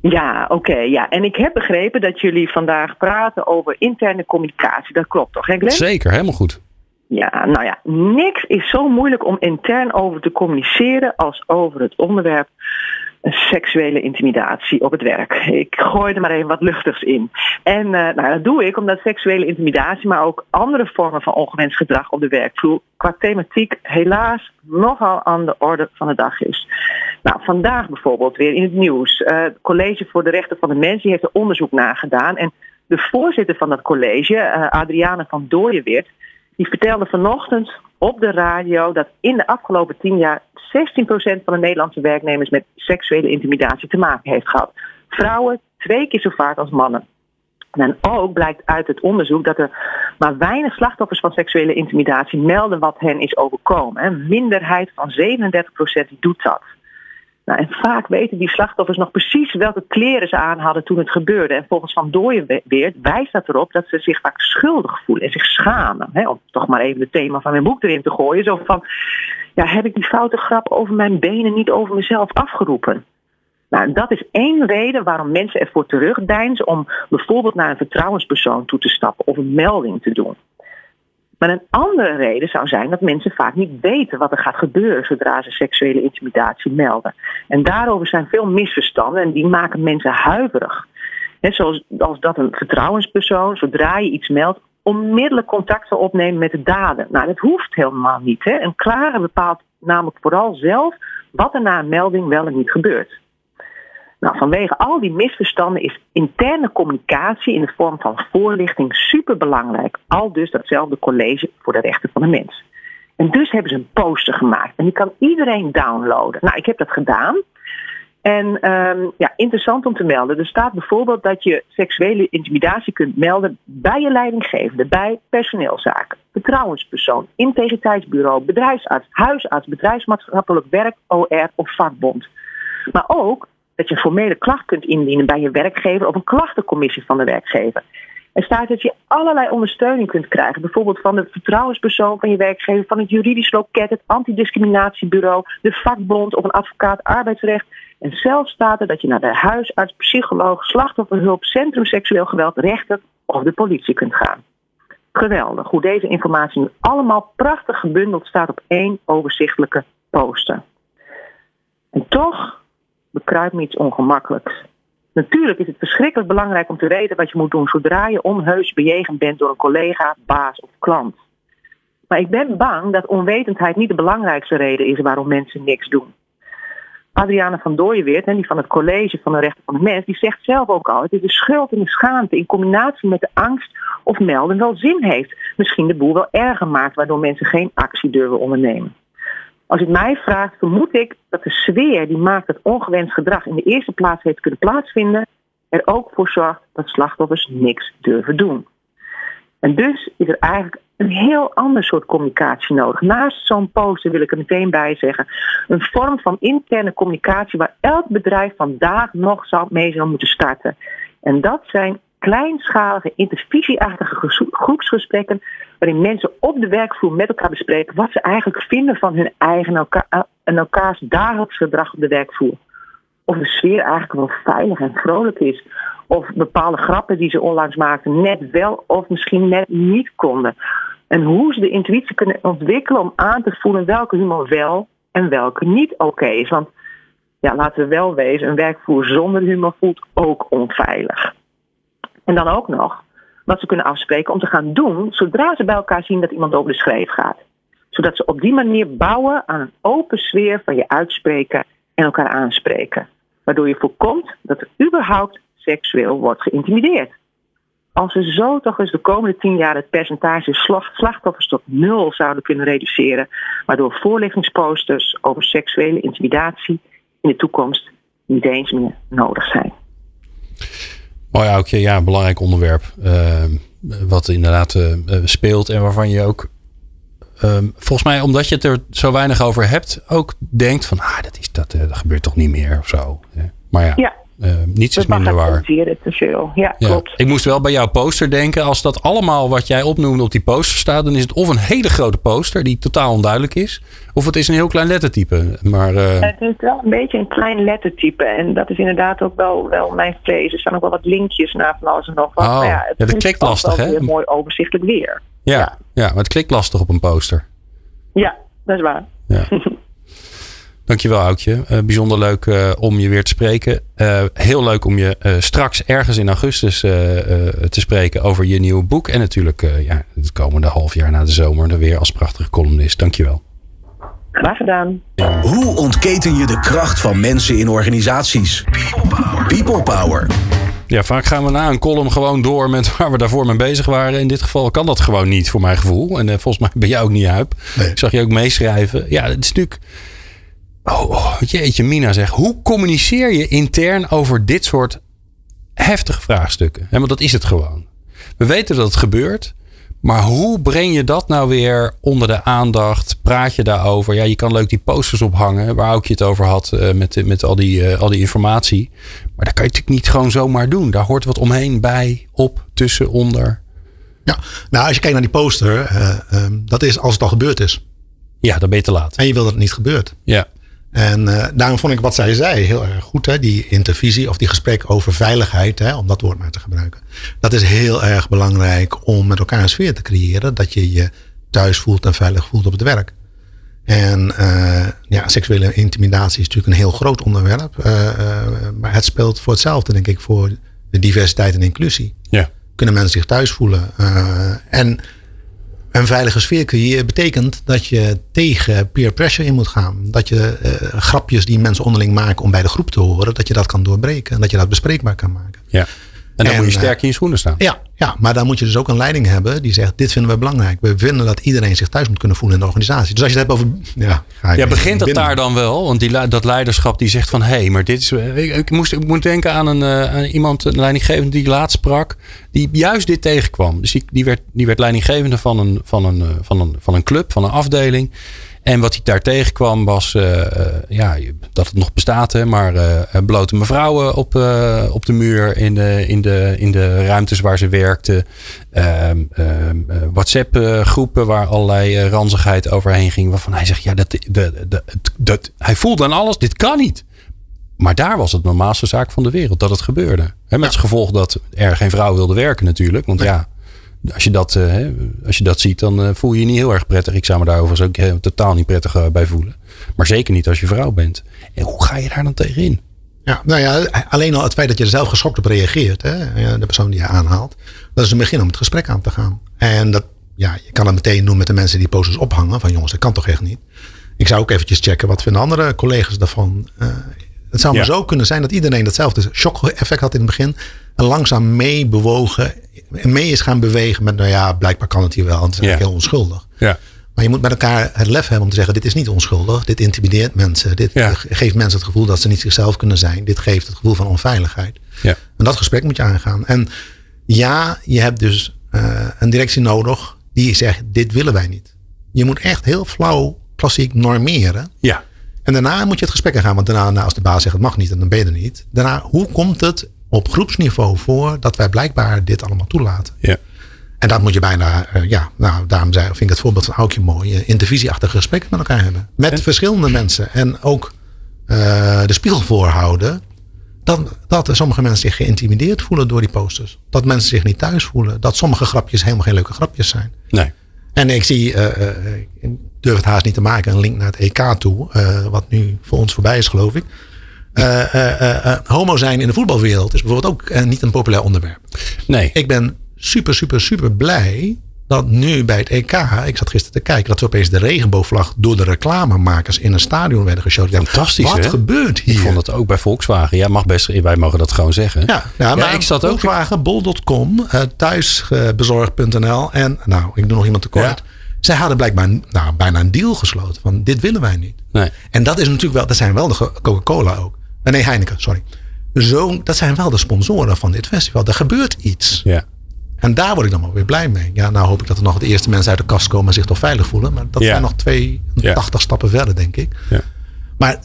Ja, oké. Okay, ja. En ik heb begrepen dat jullie vandaag praten over interne communicatie. Dat klopt toch, hè Glenn? Zeker, helemaal goed. Ja, nou ja, niks is zo moeilijk om intern over te communiceren als over het onderwerp seksuele intimidatie op het werk. Ik gooi er maar even wat luchtigs in. En uh, nou, dat doe ik omdat seksuele intimidatie, maar ook andere vormen van ongewenst gedrag op de werkvloer qua thematiek helaas nogal aan de orde van de dag is. Nou, vandaag bijvoorbeeld weer in het nieuws. Uh, het College voor de Rechten van de Mens heeft er onderzoek naar gedaan. En de voorzitter van dat college, uh, Adriane van Dooyenweert, die vertelde vanochtend op de radio dat in de afgelopen tien jaar 16% van de Nederlandse werknemers met seksuele intimidatie te maken heeft gehad. Vrouwen twee keer zo vaak als mannen. En ook blijkt uit het onderzoek dat er maar weinig slachtoffers van seksuele intimidatie melden wat hen is overkomen. Een minderheid van 37% doet dat. Nou, en vaak weten die slachtoffers nog precies welke kleren ze aan hadden toen het gebeurde. En volgens Van Dooyen weer wijst dat erop dat ze zich vaak schuldig voelen en zich schamen. Hè, om toch maar even het thema van mijn boek erin te gooien. Zo van, ja, heb ik die foute grap over mijn benen niet over mezelf afgeroepen? Nou, dat is één reden waarom mensen ervoor terugdeinzen om bijvoorbeeld naar een vertrouwenspersoon toe te stappen of een melding te doen. Maar een andere reden zou zijn dat mensen vaak niet weten wat er gaat gebeuren zodra ze seksuele intimidatie melden. En daarover zijn veel misverstanden en die maken mensen huiverig. Net zoals als dat een vertrouwenspersoon, zodra je iets meldt, onmiddellijk contact zal opnemen met de dader. Nou, dat hoeft helemaal niet. Hè? Een klager bepaalt namelijk vooral zelf wat er na een melding wel en niet gebeurt. Nou, vanwege al die misverstanden is interne communicatie in de vorm van voorlichting superbelangrijk. Al dus datzelfde college voor de rechten van de mens. En dus hebben ze een poster gemaakt. En die kan iedereen downloaden. Nou, ik heb dat gedaan. En um, ja, interessant om te melden. Er staat bijvoorbeeld dat je seksuele intimidatie kunt melden bij je leidinggevende, bij personeelszaken, vertrouwenspersoon, integriteitsbureau, bedrijfsarts, huisarts, bedrijfsmaatschappelijk werk, OR of vakbond. Maar ook dat je formele klacht kunt indienen bij je werkgever of een klachtencommissie van de werkgever. Er staat dat je allerlei ondersteuning kunt krijgen, bijvoorbeeld van de vertrouwenspersoon van je werkgever, van het juridisch loket, het antidiscriminatiebureau, de vakbond of een advocaat arbeidsrecht. En zelfs staat er dat je naar de huisarts, psycholoog, slachtofferhulp, centrum seksueel geweld, rechter of de politie kunt gaan. Geweldig hoe deze informatie nu allemaal prachtig gebundeld staat op één overzichtelijke poster. En toch bekruipt me iets ongemakkelijks. Natuurlijk is het verschrikkelijk belangrijk om te weten wat je moet doen zodra je onheus bejegend bent door een collega, baas of klant. Maar ik ben bang dat onwetendheid niet de belangrijkste reden is waarom mensen niks doen. Adriana van Dooyenweert, die van het College van de Rechten van de Mens, die zegt zelf ook al: het is de schuld en de schaamte in combinatie met de angst of melden wel zin heeft. Misschien de boel wel erger maakt, waardoor mensen geen actie durven ondernemen. Als u mij vraagt, vermoed ik dat de sfeer die maakt dat ongewenst gedrag in de eerste plaats heeft kunnen plaatsvinden, er ook voor zorgt dat slachtoffers niks durven doen. En dus is er eigenlijk een heel ander soort communicatie nodig. Naast zo'n poster wil ik er meteen bij zeggen. Een vorm van interne communicatie waar elk bedrijf vandaag nog mee zou moeten starten. En dat zijn kleinschalige, intervisieachtige groepsgesprekken. Waarin mensen op de werkvloer met elkaar bespreken wat ze eigenlijk vinden van hun eigen eh, en elkaars dagelijks gedrag op de werkvloer. Of de sfeer eigenlijk wel veilig en vrolijk is. Of bepaalde grappen die ze onlangs maakten net wel of misschien net niet konden. En hoe ze de intuïtie kunnen ontwikkelen om aan te voelen welke humor wel en welke niet oké is. Want ja, laten we wel wezen, een werkvloer zonder humor voelt ook onveilig. En dan ook nog wat ze kunnen afspreken om te gaan doen zodra ze bij elkaar zien dat iemand over de schreef gaat. Zodat ze op die manier bouwen aan een open sfeer van je uitspreken en elkaar aanspreken. Waardoor je voorkomt dat er überhaupt seksueel wordt geïntimideerd. Als we zo toch eens de komende tien jaar het percentage slachtoffers tot nul zouden kunnen reduceren, waardoor voorlichtingsposters over seksuele intimidatie in de toekomst niet eens meer nodig zijn. Mooi Aukje, ja, belangrijk onderwerp. Uh, wat inderdaad uh, speelt en waarvan je ook, uh, volgens mij omdat je het er zo weinig over hebt, ook denkt van, ah, dat, is, dat, dat gebeurt toch niet meer of zo. Maar ja. ja. Uh, niets is minder waar. te veel. Ja, ja, klopt. Ik moest wel bij jouw poster denken. Als dat allemaal wat jij opnoemde op die poster staat, dan is het of een hele grote poster die totaal onduidelijk is, of het is een heel klein lettertype. Maar, uh... Het is wel een beetje een klein lettertype. En dat is inderdaad ook wel, wel mijn vrees. Er staan ook wel wat linkjes naar van alles en nog wat. Oh, ja, het ja, dat klikt lastig, hè? mooi overzichtelijk weer. Ja, ja, ja. maar het klikt lastig op een poster. Ja, dat is waar. Ja. Dankjewel, Houtje. Uh, bijzonder leuk uh, om je weer te spreken. Uh, heel leuk om je straks ergens in augustus te spreken over je nieuwe boek. En natuurlijk ja, het komende half jaar na de zomer er weer als prachtige columnist. Dankjewel. Graag gedaan. Hoe ontketen je de kracht van mensen in organisaties? People Power. People Power. Ja, vaak gaan we na een column gewoon door met waar we daarvoor mee bezig waren. In dit geval kan dat gewoon niet, voor mijn gevoel. En volgens mij ben jij ook niet, Huip. Nee. Ik zag je ook meeschrijven. Ja, het is natuurlijk Oh, oh, jeetje, Mina zegt. Hoe communiceer je intern over dit soort heftige vraagstukken? want dat is het gewoon. We weten dat het gebeurt. Maar hoe breng je dat nou weer onder de aandacht? Praat je daarover? Ja, je kan leuk die posters ophangen waar ook je het over had uh, met, met al, die, uh, al die informatie. Maar dat kan je natuurlijk niet gewoon zomaar doen. Daar hoort wat omheen, bij, op, tussen, onder. Ja, nou als je kijkt naar die poster, uh, um, dat is als het al gebeurd is. Ja, dan ben je te laat. En je wil dat het niet gebeurt. Ja. En uh, daarom vond ik wat zij zei heel erg goed. Hè? Die intervisie of die gesprek over veiligheid, hè? om dat woord maar te gebruiken. Dat is heel erg belangrijk om met elkaar een sfeer te creëren. Dat je je thuis voelt en veilig voelt op het werk. En uh, ja, seksuele intimidatie is natuurlijk een heel groot onderwerp. Uh, maar het speelt voor hetzelfde, denk ik, voor de diversiteit en inclusie. Ja. Kunnen mensen zich thuis voelen. en een veilige sfeer creëren betekent dat je tegen peer pressure in moet gaan. Dat je uh, grapjes die mensen onderling maken om bij de groep te horen, dat je dat kan doorbreken en dat je dat bespreekbaar kan maken. Ja. En dan en, moet je sterk in je schoenen staan. Ja, ja, maar dan moet je dus ook een leiding hebben die zegt: Dit vinden we belangrijk. We vinden dat iedereen zich thuis moet kunnen voelen in de organisatie. Dus als je het hebt over. Ja, ga ja begint dat daar dan wel? Want die, dat leiderschap die zegt van hé, hey, maar dit is. Ik, ik, moest, ik moet denken aan, een, aan iemand, een leidinggevende die laatst sprak, die juist dit tegenkwam. Dus die, die, werd, die werd leidinggevende van een, van, een, van, een, van een club, van een afdeling. En wat hij daar tegenkwam was uh, uh, ja, dat het nog bestaat, hè, maar uh, blote mevrouwen op, op de muur in de, in, de, in de ruimtes waar ze werkten. Ehm, WhatsApp groepen waar allerlei ranzigheid overheen ging. Waarvan hij zegt, ja, dat, dat, dat, dat, hij voelde aan alles, dit kan niet. Maar daar was het normaalste zaak van de wereld dat het gebeurde. Hè, met ja. het gevolg dat er geen vrouw wilde werken natuurlijk. Want ja, als je dat, uh, als je dat ziet, dan uh, voel je je niet heel erg prettig. Ik zou me daar overigens ook uh, totaal niet prettig eh, bij voelen. Maar zeker niet als je vrouw bent. En hoe ga je daar dan tegenin? Ja, nou ja, alleen al het feit dat je er zelf geschokt op reageert. Hè, de persoon die je aanhaalt. Dat is een begin om het gesprek aan te gaan. En dat, ja, je kan het meteen doen met de mensen die posters ophangen. Van jongens, dat kan toch echt niet. Ik zou ook eventjes checken wat vinden andere collega's daarvan. het zou maar ja. zo kunnen zijn dat iedereen datzelfde shock-effect had in het begin. En langzaam mee bewogen mee is gaan bewegen met, nou ja, blijkbaar kan het hier wel. Want het is ja. heel onschuldig. Ja. Maar je moet met elkaar het lef hebben om te zeggen, dit is niet onschuldig. Dit intimideert mensen. Dit ja. geeft mensen het gevoel dat ze niet zichzelf kunnen zijn. Dit geeft het gevoel van onveiligheid. Ja. En dat gesprek moet je aangaan. En ja, je hebt dus uh, een directie nodig die zegt, dit willen wij niet. Je moet echt heel flauw klassiek normeren. Ja. En daarna moet je het gesprek gaan. Want daarna, nou, als de baas zegt het mag niet, dan ben je er niet. Daarna, hoe komt het op groepsniveau voor dat wij blijkbaar dit allemaal toelaten. Ja. En dat moet je bijna, uh, ja, nou, daarom zei, vind ik het voorbeeld van Aukje mooi, uh, intervisieachtige gesprekken met elkaar hebben. Met en? verschillende mensen. En ook uh, de spiegel voorhouden. Dat, dat sommige mensen zich geïntimideerd voelen door die posters. Dat mensen zich niet thuis voelen. Dat sommige grapjes helemaal geen leuke grapjes zijn. Nee. En ik zie, ik durf het haast niet te maken, een link naar het EK toe. wat nu voor ons voorbij is, geloof ik. Homo zijn in de voetbalwereld is bijvoorbeeld ook niet een populair onderwerp. Nee. Ik ben super, super, super blij dat nu bij het EK, ik zat gisteren te kijken, dat ze opeens de regenboogvlag door de reclamemakers in een stadion werden geshowd. Fantastisch. Wat hè? gebeurt hier? Ik vond het ook bij Volkswagen. Ja, mag best, wij mogen dat gewoon zeggen. Ja, ja, maar ik zat ook. Volkswagen, bol.com, thuisbezorgd.nl en nou, ik doe nog iemand tekort. Ja. Zij hadden blijkbaar nou, bijna een deal gesloten van dit willen wij niet. Nee. En dat is natuurlijk wel, dat zijn wel de Coca-Cola ook. Nee, Heineken, sorry. Zo, dat zijn wel de sponsoren van dit festival. Er gebeurt iets. Ja. En daar word ik dan wel weer blij mee. Ja, nou hoop ik dat er nog de eerste mensen uit de kast komen en zich toch veilig voelen. Maar dat ja. zijn nog 82 ja. stappen verder, denk ik. Ja. Maar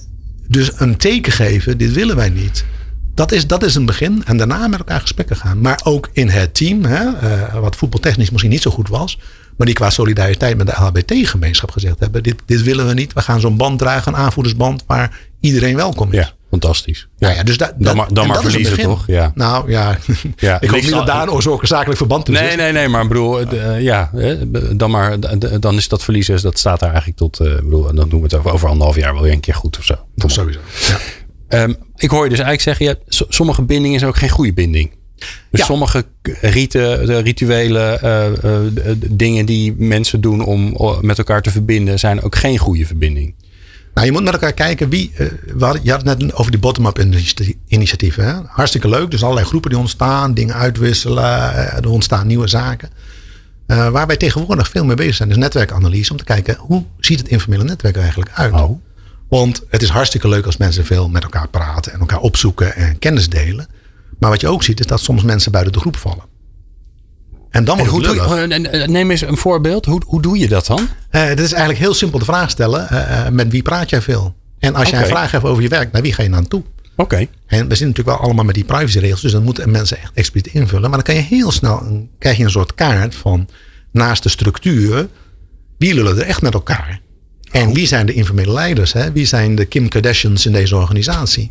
dus een teken geven, dit willen wij niet. Dat is, dat is een begin. En daarna met elkaar gesprekken gaan. Maar ook in het team, hè, uh, wat voetbaltechnisch misschien niet zo goed was. Maar die qua solidariteit met de LHBT-gemeenschap gezegd hebben. Dit, dit willen we niet. We gaan zo'n band dragen, een aanvoerdersband waar iedereen welkom is. Fantastisch. Ja. Nou ja, dus da, dan maar, dan maar verliezen toch? Ja. Nou ja, ja ik hoop niet dat daar een oorzakelijk verband tussen nee, is. Nee, nee, maar bedoel, uh, ja, dan, maar, dan is dat verliezen, dat staat daar eigenlijk tot, uh, bedoel, dan doen we het over, over anderhalf jaar wel weer een keer goed of zo. Dat sowieso, ja. Um, ik hoor je dus eigenlijk zeggen, ja, sommige bindingen zijn ook geen goede binding. Dus ja. sommige riten, rituele uh, dingen die mensen doen om met elkaar te verbinden, zijn ook geen goede verbinding. Nou, je moet met elkaar kijken wie. Uh, we hadden, je had het net over die bottom-up initiatieven. Hè? Hartstikke leuk. Dus allerlei groepen die ontstaan, dingen uitwisselen. er ontstaan nieuwe zaken. Uh, waar wij tegenwoordig veel mee bezig zijn, is netwerkanalyse. Om te kijken hoe ziet het informele netwerk eigenlijk uit. Oh. Want het is hartstikke leuk als mensen veel met elkaar praten en elkaar opzoeken en kennis delen. Maar wat je ook ziet is dat soms mensen buiten de groep vallen. En dan wordt hoe het lullig. je, en- en- neem eens een voorbeeld. Hoe, hoe doe je dat dan? Eh, Het is eigenlijk heel simpel de vraag stellen. eh, eh, met wie praat jij veel? En als jij een vraag hebt over je werk, naar wie ga je naartoe? Oké. En we zitten natuurlijk wel allemaal met die privacyregels. Dus dan moeten mensen echt expliciet invullen. Maar dan kan je heel snel, een, krijg je een soort kaart van naast de structuur. Wie lullen er echt met elkaar? En wie zijn de informele leiders? Hè? Wie zijn de Kim Kardashians in deze organisatie?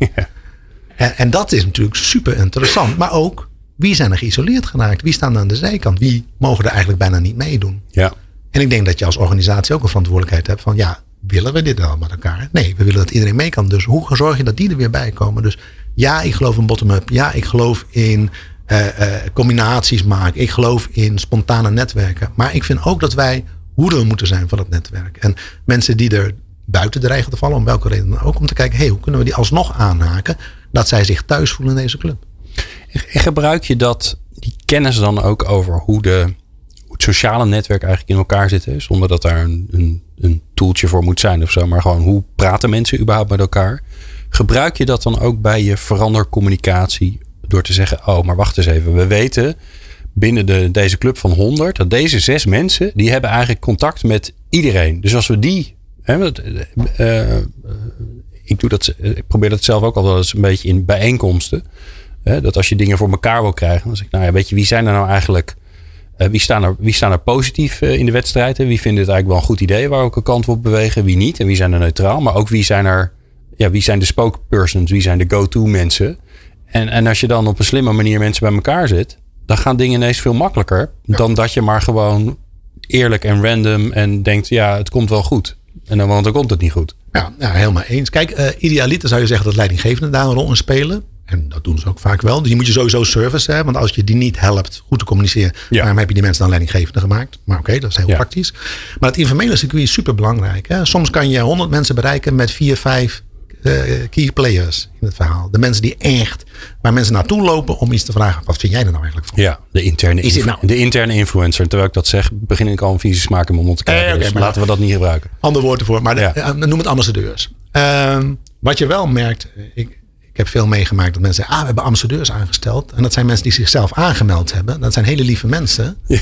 En, en dat is natuurlijk super interessant. Maar ook, wie zijn er geïsoleerd geraakt? Wie staan er aan de zijkant? Wie mogen er eigenlijk bijna niet meedoen? Ja. En ik denk dat je als organisatie ook een verantwoordelijkheid hebt van ja, willen we dit wel met elkaar? Nee, we willen dat iedereen mee kan. Dus hoe zorg je dat die er weer bij komen? Dus ja, ik geloof in bottom-up. Ja, ik geloof in eh, eh, combinaties maken. Ik geloof in spontane netwerken. Maar ik vind ook dat wij hoeder moeten zijn van het netwerk. En mensen die er buiten dreigen te vallen, om welke reden dan ook, om te kijken, hey, hoe kunnen we die alsnog aanhaken, dat zij zich thuis voelen in deze club. Gebruik je dat, die kennis dan ook over hoe, de, het sociale netwerk eigenlijk in elkaar zit? Zonder dat daar een, een, een toeltje voor moet zijn of zo. Maar gewoon hoe praten mensen überhaupt met elkaar? Gebruik je dat dan ook bij je verandercommunicatie? Door te zeggen, oh maar wacht eens even. We weten binnen de, deze club van 100 dat deze zes mensen, die hebben eigenlijk contact met iedereen. Dus als we die... Hè, eh, eh, ik, doe dat, eh, ik probeer dat zelf ook al wel eens een beetje in bijeenkomsten. Hè, dat als je dingen voor elkaar wil krijgen, dan zeg ik, nou ja, weet je, wie zijn er nou eigenlijk, eh, wie, staan er, wie staan er positief eh, in de wedstrijd? Hè? Wie vinden het eigenlijk wel een goed idee waar we ook een kant op bewegen, wie niet? En wie zijn er neutraal? Maar ook wie zijn er, ja, wie zijn de spokespersons, wie zijn de go-to mensen? En, en als je dan op een slimme manier mensen bij elkaar zet, dan gaan dingen ineens veel makkelijker dan dat je maar gewoon eerlijk en random en denkt, ja, het komt wel goed. En dan, want dan komt het niet goed. Ja, ja helemaal eens. Kijk, eh idealiter zou je zeggen dat leidinggevenden daar een rol in spelen. En dat doen ze ook vaak wel. Dus die moet je sowieso service hebben. Want als je die niet helpt goed te communiceren, Ja. waarom heb je die mensen dan leidinggevende gemaakt? Maar oké, dat is heel Ja. praktisch. Maar het informele circuit is super belangrijk. Hè? Soms kan je 100 mensen bereiken met vier, vijf eh, key players in het verhaal. De mensen die echt, waar mensen naartoe lopen om iets te vragen. Wat vind jij er nou eigenlijk van? Ja, de interne, Is dit nou- de interne influencer. Terwijl ik dat zeg, begin ik al een vieze smaak in mijn mond te krijgen. Eh, dus maar- laten we dat niet gebruiken. Ander woord ervoor, maar de- Ja. eh, noem het ambassadeurs. Ehm, wat je wel merkt, ik, ik heb veel meegemaakt dat mensen zeggen, ah, we hebben ambassadeurs aangesteld. En dat zijn mensen die zichzelf aangemeld hebben. Dat zijn hele lieve mensen.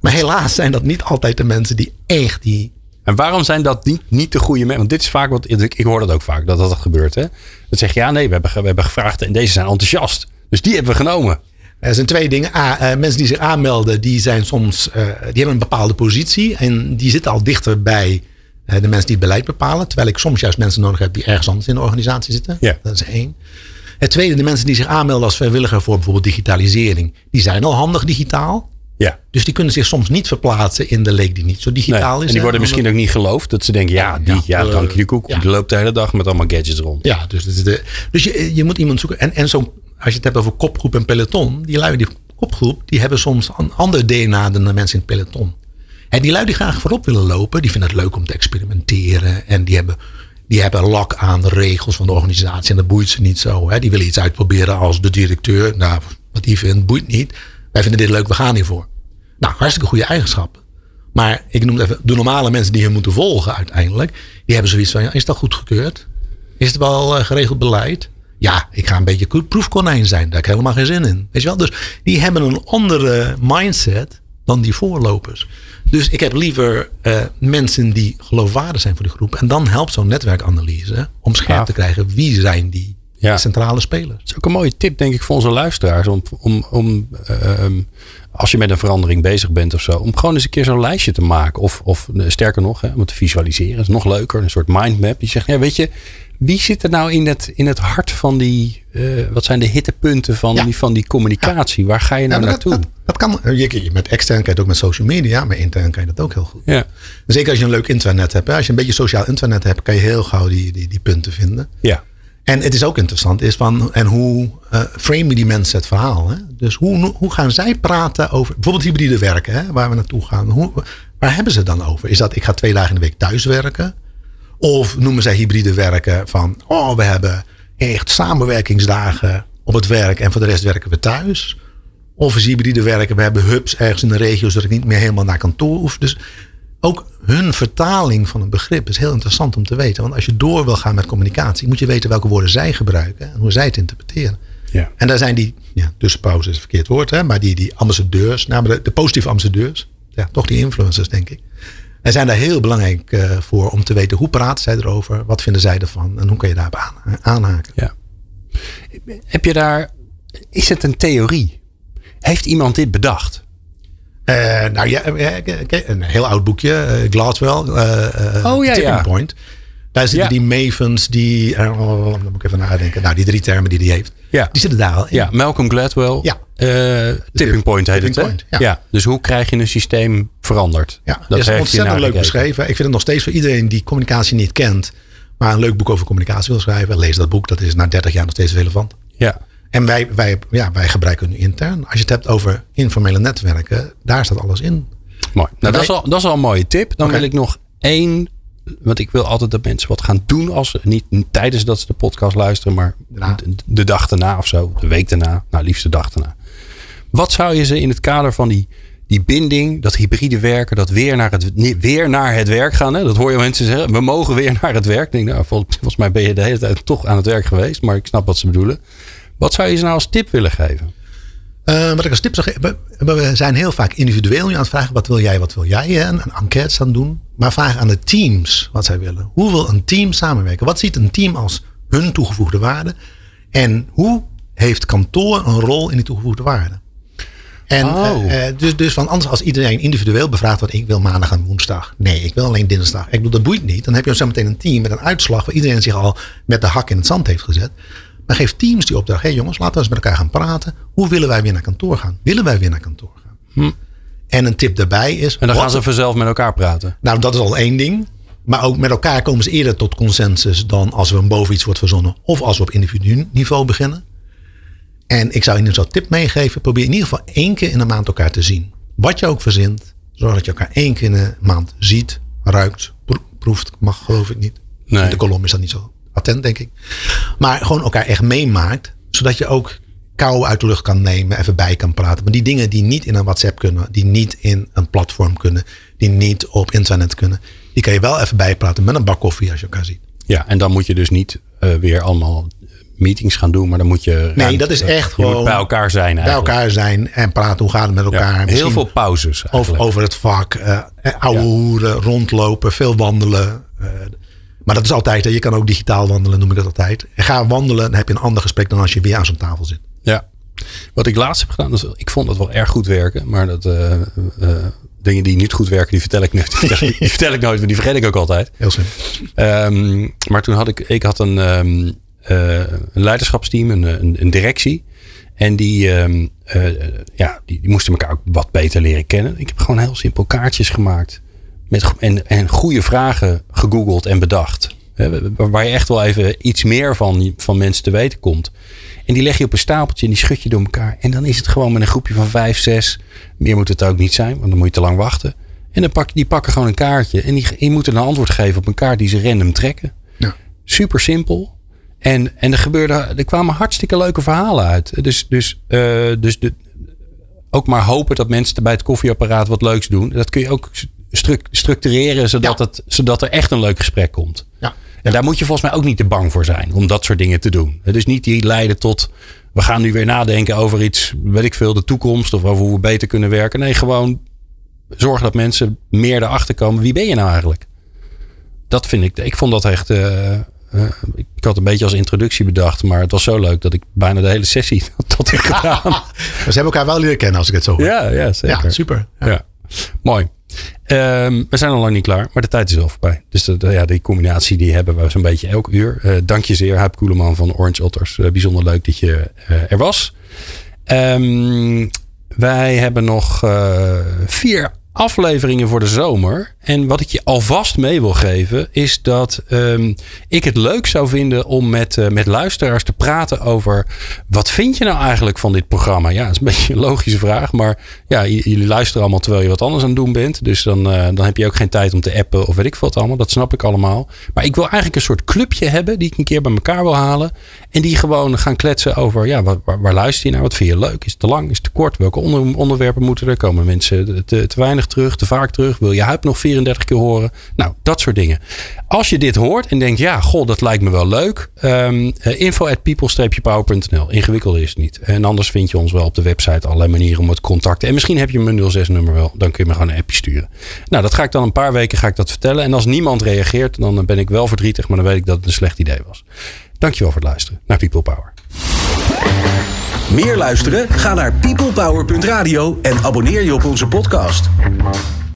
Maar helaas zijn dat niet altijd de mensen die echt die... En waarom zijn dat niet, niet de goede mensen? Want dit is vaak wat ik, ik hoor dat ook vaak dat dat gebeurt. Hè? Dat zeg je ja, nee, we hebben, we hebben gevraagd en deze zijn enthousiast. Dus die hebben we genomen. Er zijn twee dingen. A, eh, mensen die zich aanmelden, die zijn soms, eh, die hebben een bepaalde positie. En die zitten al dichter bij de mensen die het beleid bepalen. Terwijl ik soms juist mensen nodig heb die ergens anders in de organisatie zitten. Ja. Dat is één. Het tweede, de mensen die zich aanmelden als vrijwilliger voor bijvoorbeeld digitalisering. Die zijn al handig digitaal. Ja. Dus die kunnen zich soms niet verplaatsen in de leek die niet zo Nee. digitaal is. En die hè. worden misschien ook niet geloofd. Dat ze denken, ja, die, Ja, ja, eh, dank je de koek. ja. Die loopt de hele dag met allemaal gadgets rond. Ja, dus, de, dus je, je moet iemand zoeken. En, en zo, als je het hebt over kopgroep en peloton. Die lui, die kopgroep, die hebben soms een ander DNA dan de mensen in het peloton. En die lui die graag voorop willen lopen. Die vinden het leuk om te experimenteren. En die hebben, die hebben lak aan de regels van de organisatie. En dat boeit ze niet zo. Hè. Die willen iets uitproberen als de directeur. Nou, wat die vindt, boeit niet. Wij vinden dit leuk, we gaan hiervoor. Nou, hartstikke goede eigenschappen. Maar ik noem het even, de normale mensen die je moeten volgen uiteindelijk. Die hebben zoiets van, ja, is dat goedgekeurd? Is het wel eh, geregeld beleid? Ja, ik ga een beetje ko- proefkonijn zijn. Daar heb ik helemaal geen zin in. Weet je wel? Dus die hebben een andere mindset dan die voorlopers. Dus ik heb liever eh, mensen die geloofwaardig zijn voor die groep. En dan helpt zo'n netwerkanalyse om scherp te krijgen wie zijn die Ja. centrale spelers. Dat is ook een mooie tip, denk ik, voor onze luisteraars. Om, om, om ehm, als je met een verandering bezig bent of zo, om gewoon eens een keer zo'n lijstje te maken. Of, of eh, sterker nog, hè, om het te visualiseren. is nog leuker. Een soort mindmap. Je zegt, ja, weet je, wie zit er nou in het, in het hart van die, eh, wat zijn de hittepunten van, Ja. die, van die communicatie? Waar ga je nou Ja, maar dat, naartoe? dat, dat kan. Je, met extern kan je het ook met social media, maar intern kan je dat ook heel goed. ja. Zeker als je een leuk intranet hebt. Hè? Als je een beetje sociaal intranet hebt, kan je heel gauw die, die, die punten vinden. ja. En het is ook interessant, is van, en hoe eh framen die mensen het verhaal? Hè? Dus hoe, hoe gaan zij praten over bijvoorbeeld hybride werken, hè, waar we naartoe gaan? Hoe, waar hebben ze het dan over? Is dat ik ga twee dagen in de week thuis werken? Of noemen zij hybride werken van, oh, we hebben echt samenwerkingsdagen op het werk en voor de rest werken we thuis? Of is hybride werken, we hebben hubs ergens in de regio zodat ik niet meer helemaal naar kantoor hoef. Dus ook hun vertaling van een begrip is heel interessant om te weten. Want als je door wil gaan met communicatie, moet je weten welke woorden zij gebruiken en hoe zij het interpreteren. Ja. En daar zijn die, ja, tussenpauze is een verkeerd woord, hè, maar die, die ambassadeurs, namelijk de, de positieve ambassadeurs, ja, toch die influencers, denk ik. En zijn daar heel belangrijk uh, voor om te weten hoe praten zij erover, wat vinden zij ervan en hoe kan je daarop aan, aanhaken. Ja. Heb je daar, is het een theorie? Heeft iemand dit bedacht? Uh, nou ja, een heel oud boekje, uh, Gladwell, oh, ja, Tipping ja. Point. Daar zitten Ja. die mavens, die, oh, dan moet ik even nadenken. Nou, die drie termen die hij heeft, Ja. die zitten daar al in. Ja, Malcolm Gladwell. Ja. Eh, tipping point heet Tipping het, hè? point, ja. Dus hoe krijg je een systeem veranderd? Ja, dat dat is ontzettend leuk beschreven. Ik vind het nog steeds voor iedereen die communicatie niet kent, maar een leuk boek over communicatie wil schrijven, lees dat boek. Dat is na 30 jaar nog steeds relevant. Ja. En wij, wij, ja, wij gebruiken nu intern. Als je het hebt over informele netwerken, daar staat alles in. Mooi. Nou, dat, is al, dat is al een mooie tip. Dan wil ik nog één. Want ik wil altijd dat mensen wat gaan doen. Als, ze- niet tijdens dat ze de podcast luisteren. Maar de, de dag daarna of zo. De week daarna. Nou, liefst de dag daarna. Wat zou je ze in het kader van die, die binding. Dat hybride werken. Dat weer naar het, weer naar het werk gaan. Hè? Dat hoor je mensen zeggen. We mogen weer naar het werk. Ik denk, nou, vol- volgens mij ben je de hele tijd toch aan het werk geweest. Maar ik snap wat ze bedoelen. Wat zou je ze nou als tip willen geven? Eh, wat ik als tip zou geven, we, zijn heel vaak individueel nu aan het vragen, wat wil jij, wat wil jij? Hè? En enquêtes aan het doen. Maar vragen aan de teams wat zij willen. Hoe wil een team samenwerken? Wat ziet een team als hun toegevoegde waarde? En hoe heeft kantoor een rol in die toegevoegde waarde? En Oh. eh, eh, dus, dus van anders als iedereen individueel bevraagt wat ik wil maandag en woensdag. Nee, ik wil alleen dinsdag. Ik bedoel, dat boeit niet. Dan heb je zo meteen een team met een uitslag waar iedereen zich al met de hak in het zand heeft gezet. Maar geef teams die opdracht. Hé hey jongens, laten we eens met elkaar gaan praten. Hoe willen wij weer naar kantoor gaan? Willen wij weer naar kantoor gaan? En een tip daarbij is. Hm. En dan wat- gaan ze vanzelf met elkaar praten. Nou, dat is al één ding. Maar ook met elkaar komen ze eerder tot consensus dan als er boven iets wordt verzonnen. Of als we op individu niveau beginnen. En ik zou in ieder geval tip meegeven. Probeer in ieder geval één keer in de maand elkaar te zien. Wat je ook verzint. Zorg dat je elkaar één keer in de maand ziet, ruikt, pro- proeft. Mag geloof ik niet. Nee. In de kolom is dat niet zo attent, denk ik. Maar gewoon elkaar echt meemaakt. Zodat je ook kou uit de lucht kan nemen. Even bij kan praten. Maar die dingen die niet in een WhatsApp kunnen. Die niet in een platform kunnen. Die niet op internet kunnen. Die kan je wel even bijpraten met een bak koffie als je elkaar ziet. Ja, en dan moet je dus niet eh, weer allemaal meetings gaan doen, maar dan moet je. Nee, dat is echt gewoon bij elkaar zijn. Bij Eigenlijk. elkaar zijn en praten. Hoe gaat het met Ja, elkaar? heel veel pauzes. over, over het vak. eh eh, ouwe Ja. hoeren, rondlopen, veel wandelen. eh, maar dat is altijd. hè. Je kan ook digitaal wandelen, noem ik dat altijd. En ga wandelen, dan heb je een ander gesprek dan als je weer aan zo'n tafel zit. Ja. Wat ik laatst heb gedaan, is- ik vond dat wel erg goed werken, maar dat. eh, eh, Dingen die niet goed werken, die vertel ik nooit. Die vertel, ik- nooit, maar die vergeet ik ook altijd. Heel simpel. Ehm, maar toen had ik, ik had een, ehm, eh, een leiderschapsteam, een, een, een directie. En die, ehm, eh, ja, die, die moesten elkaar ook wat beter leren kennen. Ik heb gewoon heel simpel kaartjes gemaakt. Met, en, en goede vragen gegoogeld en bedacht. Hè, waar- je echt wel even iets meer van, van mensen te weten komt. En die leg je op een stapeltje en die schud je door elkaar. En dan is het gewoon met een groepje van vijf, zes. Meer moet het ook niet zijn, want dan moet je te lang wachten. En dan pak, die pakken gewoon een kaartje. En die, die moeten een antwoord geven op een kaart die ze random trekken. Ja. Super simpel. En, en er, gebeurde, er kwamen hartstikke leuke verhalen uit. Dus, dus, eh, dus de, ook maar hopen dat mensen bij het koffieapparaat wat leuks doen. Dat kun je ook structureren zodat, Ja. het, zodat er echt een leuk gesprek komt. Ja. En daar moet je volgens mij ook niet te bang voor zijn om dat soort dingen te doen. Het is niet die leiden tot we gaan nu weer nadenken over iets, weet ik veel, de toekomst of over hoe we beter kunnen werken. Nee, gewoon zorgen dat mensen meer erachter komen. Wie ben je nou eigenlijk? Dat vind ik, ik vond dat echt. eh, eh, ik had een beetje als introductie bedacht, maar het was zo leuk dat ik bijna de hele sessie tot ik gedaan. Ze hebben elkaar wel leren kennen als ik het zo hoor. Ja, ja, zeker. Ja, super. Ja. Ja. Mooi. Ehm, we zijn al lang niet klaar, maar de tijd is wel voorbij. Dus ja, die combinatie die hebben we zo'n beetje elk uur. Eh, dank je zeer, Huip Koeleman van Orange Otters. Eh, bijzonder leuk dat je eh, er was. Ehm, wij hebben nog vier afleveringen voor de zomer. En wat ik je alvast mee wil geven, is dat ehm, ik het leuk zou vinden om met, eh, met luisteraars te praten over wat vind je nou eigenlijk van dit programma? Ja, dat is een beetje een logische vraag, maar ja, jullie luisteren allemaal terwijl je wat anders aan het doen bent. Dus dan, eh, dan heb je ook geen tijd om te appen of weet ik wat allemaal. Dat snap ik allemaal. Maar ik wil eigenlijk een soort clubje hebben die ik een keer bij elkaar wil halen. En die gewoon gaan kletsen over, ja, waar, waar, luister je naar? Wat vind je leuk? Is het te lang? Is het te kort? Welke onder- onderwerpen moeten er? Komen mensen te, te weinig terug? Te vaak terug? Wil je huid nog 34 keer horen. Nou, dat soort dingen. Als je dit hoort en denkt, ja, goh, dat lijkt me wel leuk. Um, info at people-power.nl. Ingewikkeld is het niet. En anders vind je ons wel op de website allerlei manieren om het contacten. En misschien heb je mijn 06 nummer wel. Dan kun je me gewoon een appje sturen. Nou, dat ga ik dan een paar weken ga ik dat vertellen. En als niemand reageert, dan ben ik wel verdrietig. Maar dan weet ik dat het een slecht idee was. Dankjewel voor het luisteren naar People Power. Meer luisteren? Ga naar peoplepower.radio en abonneer je op onze podcast.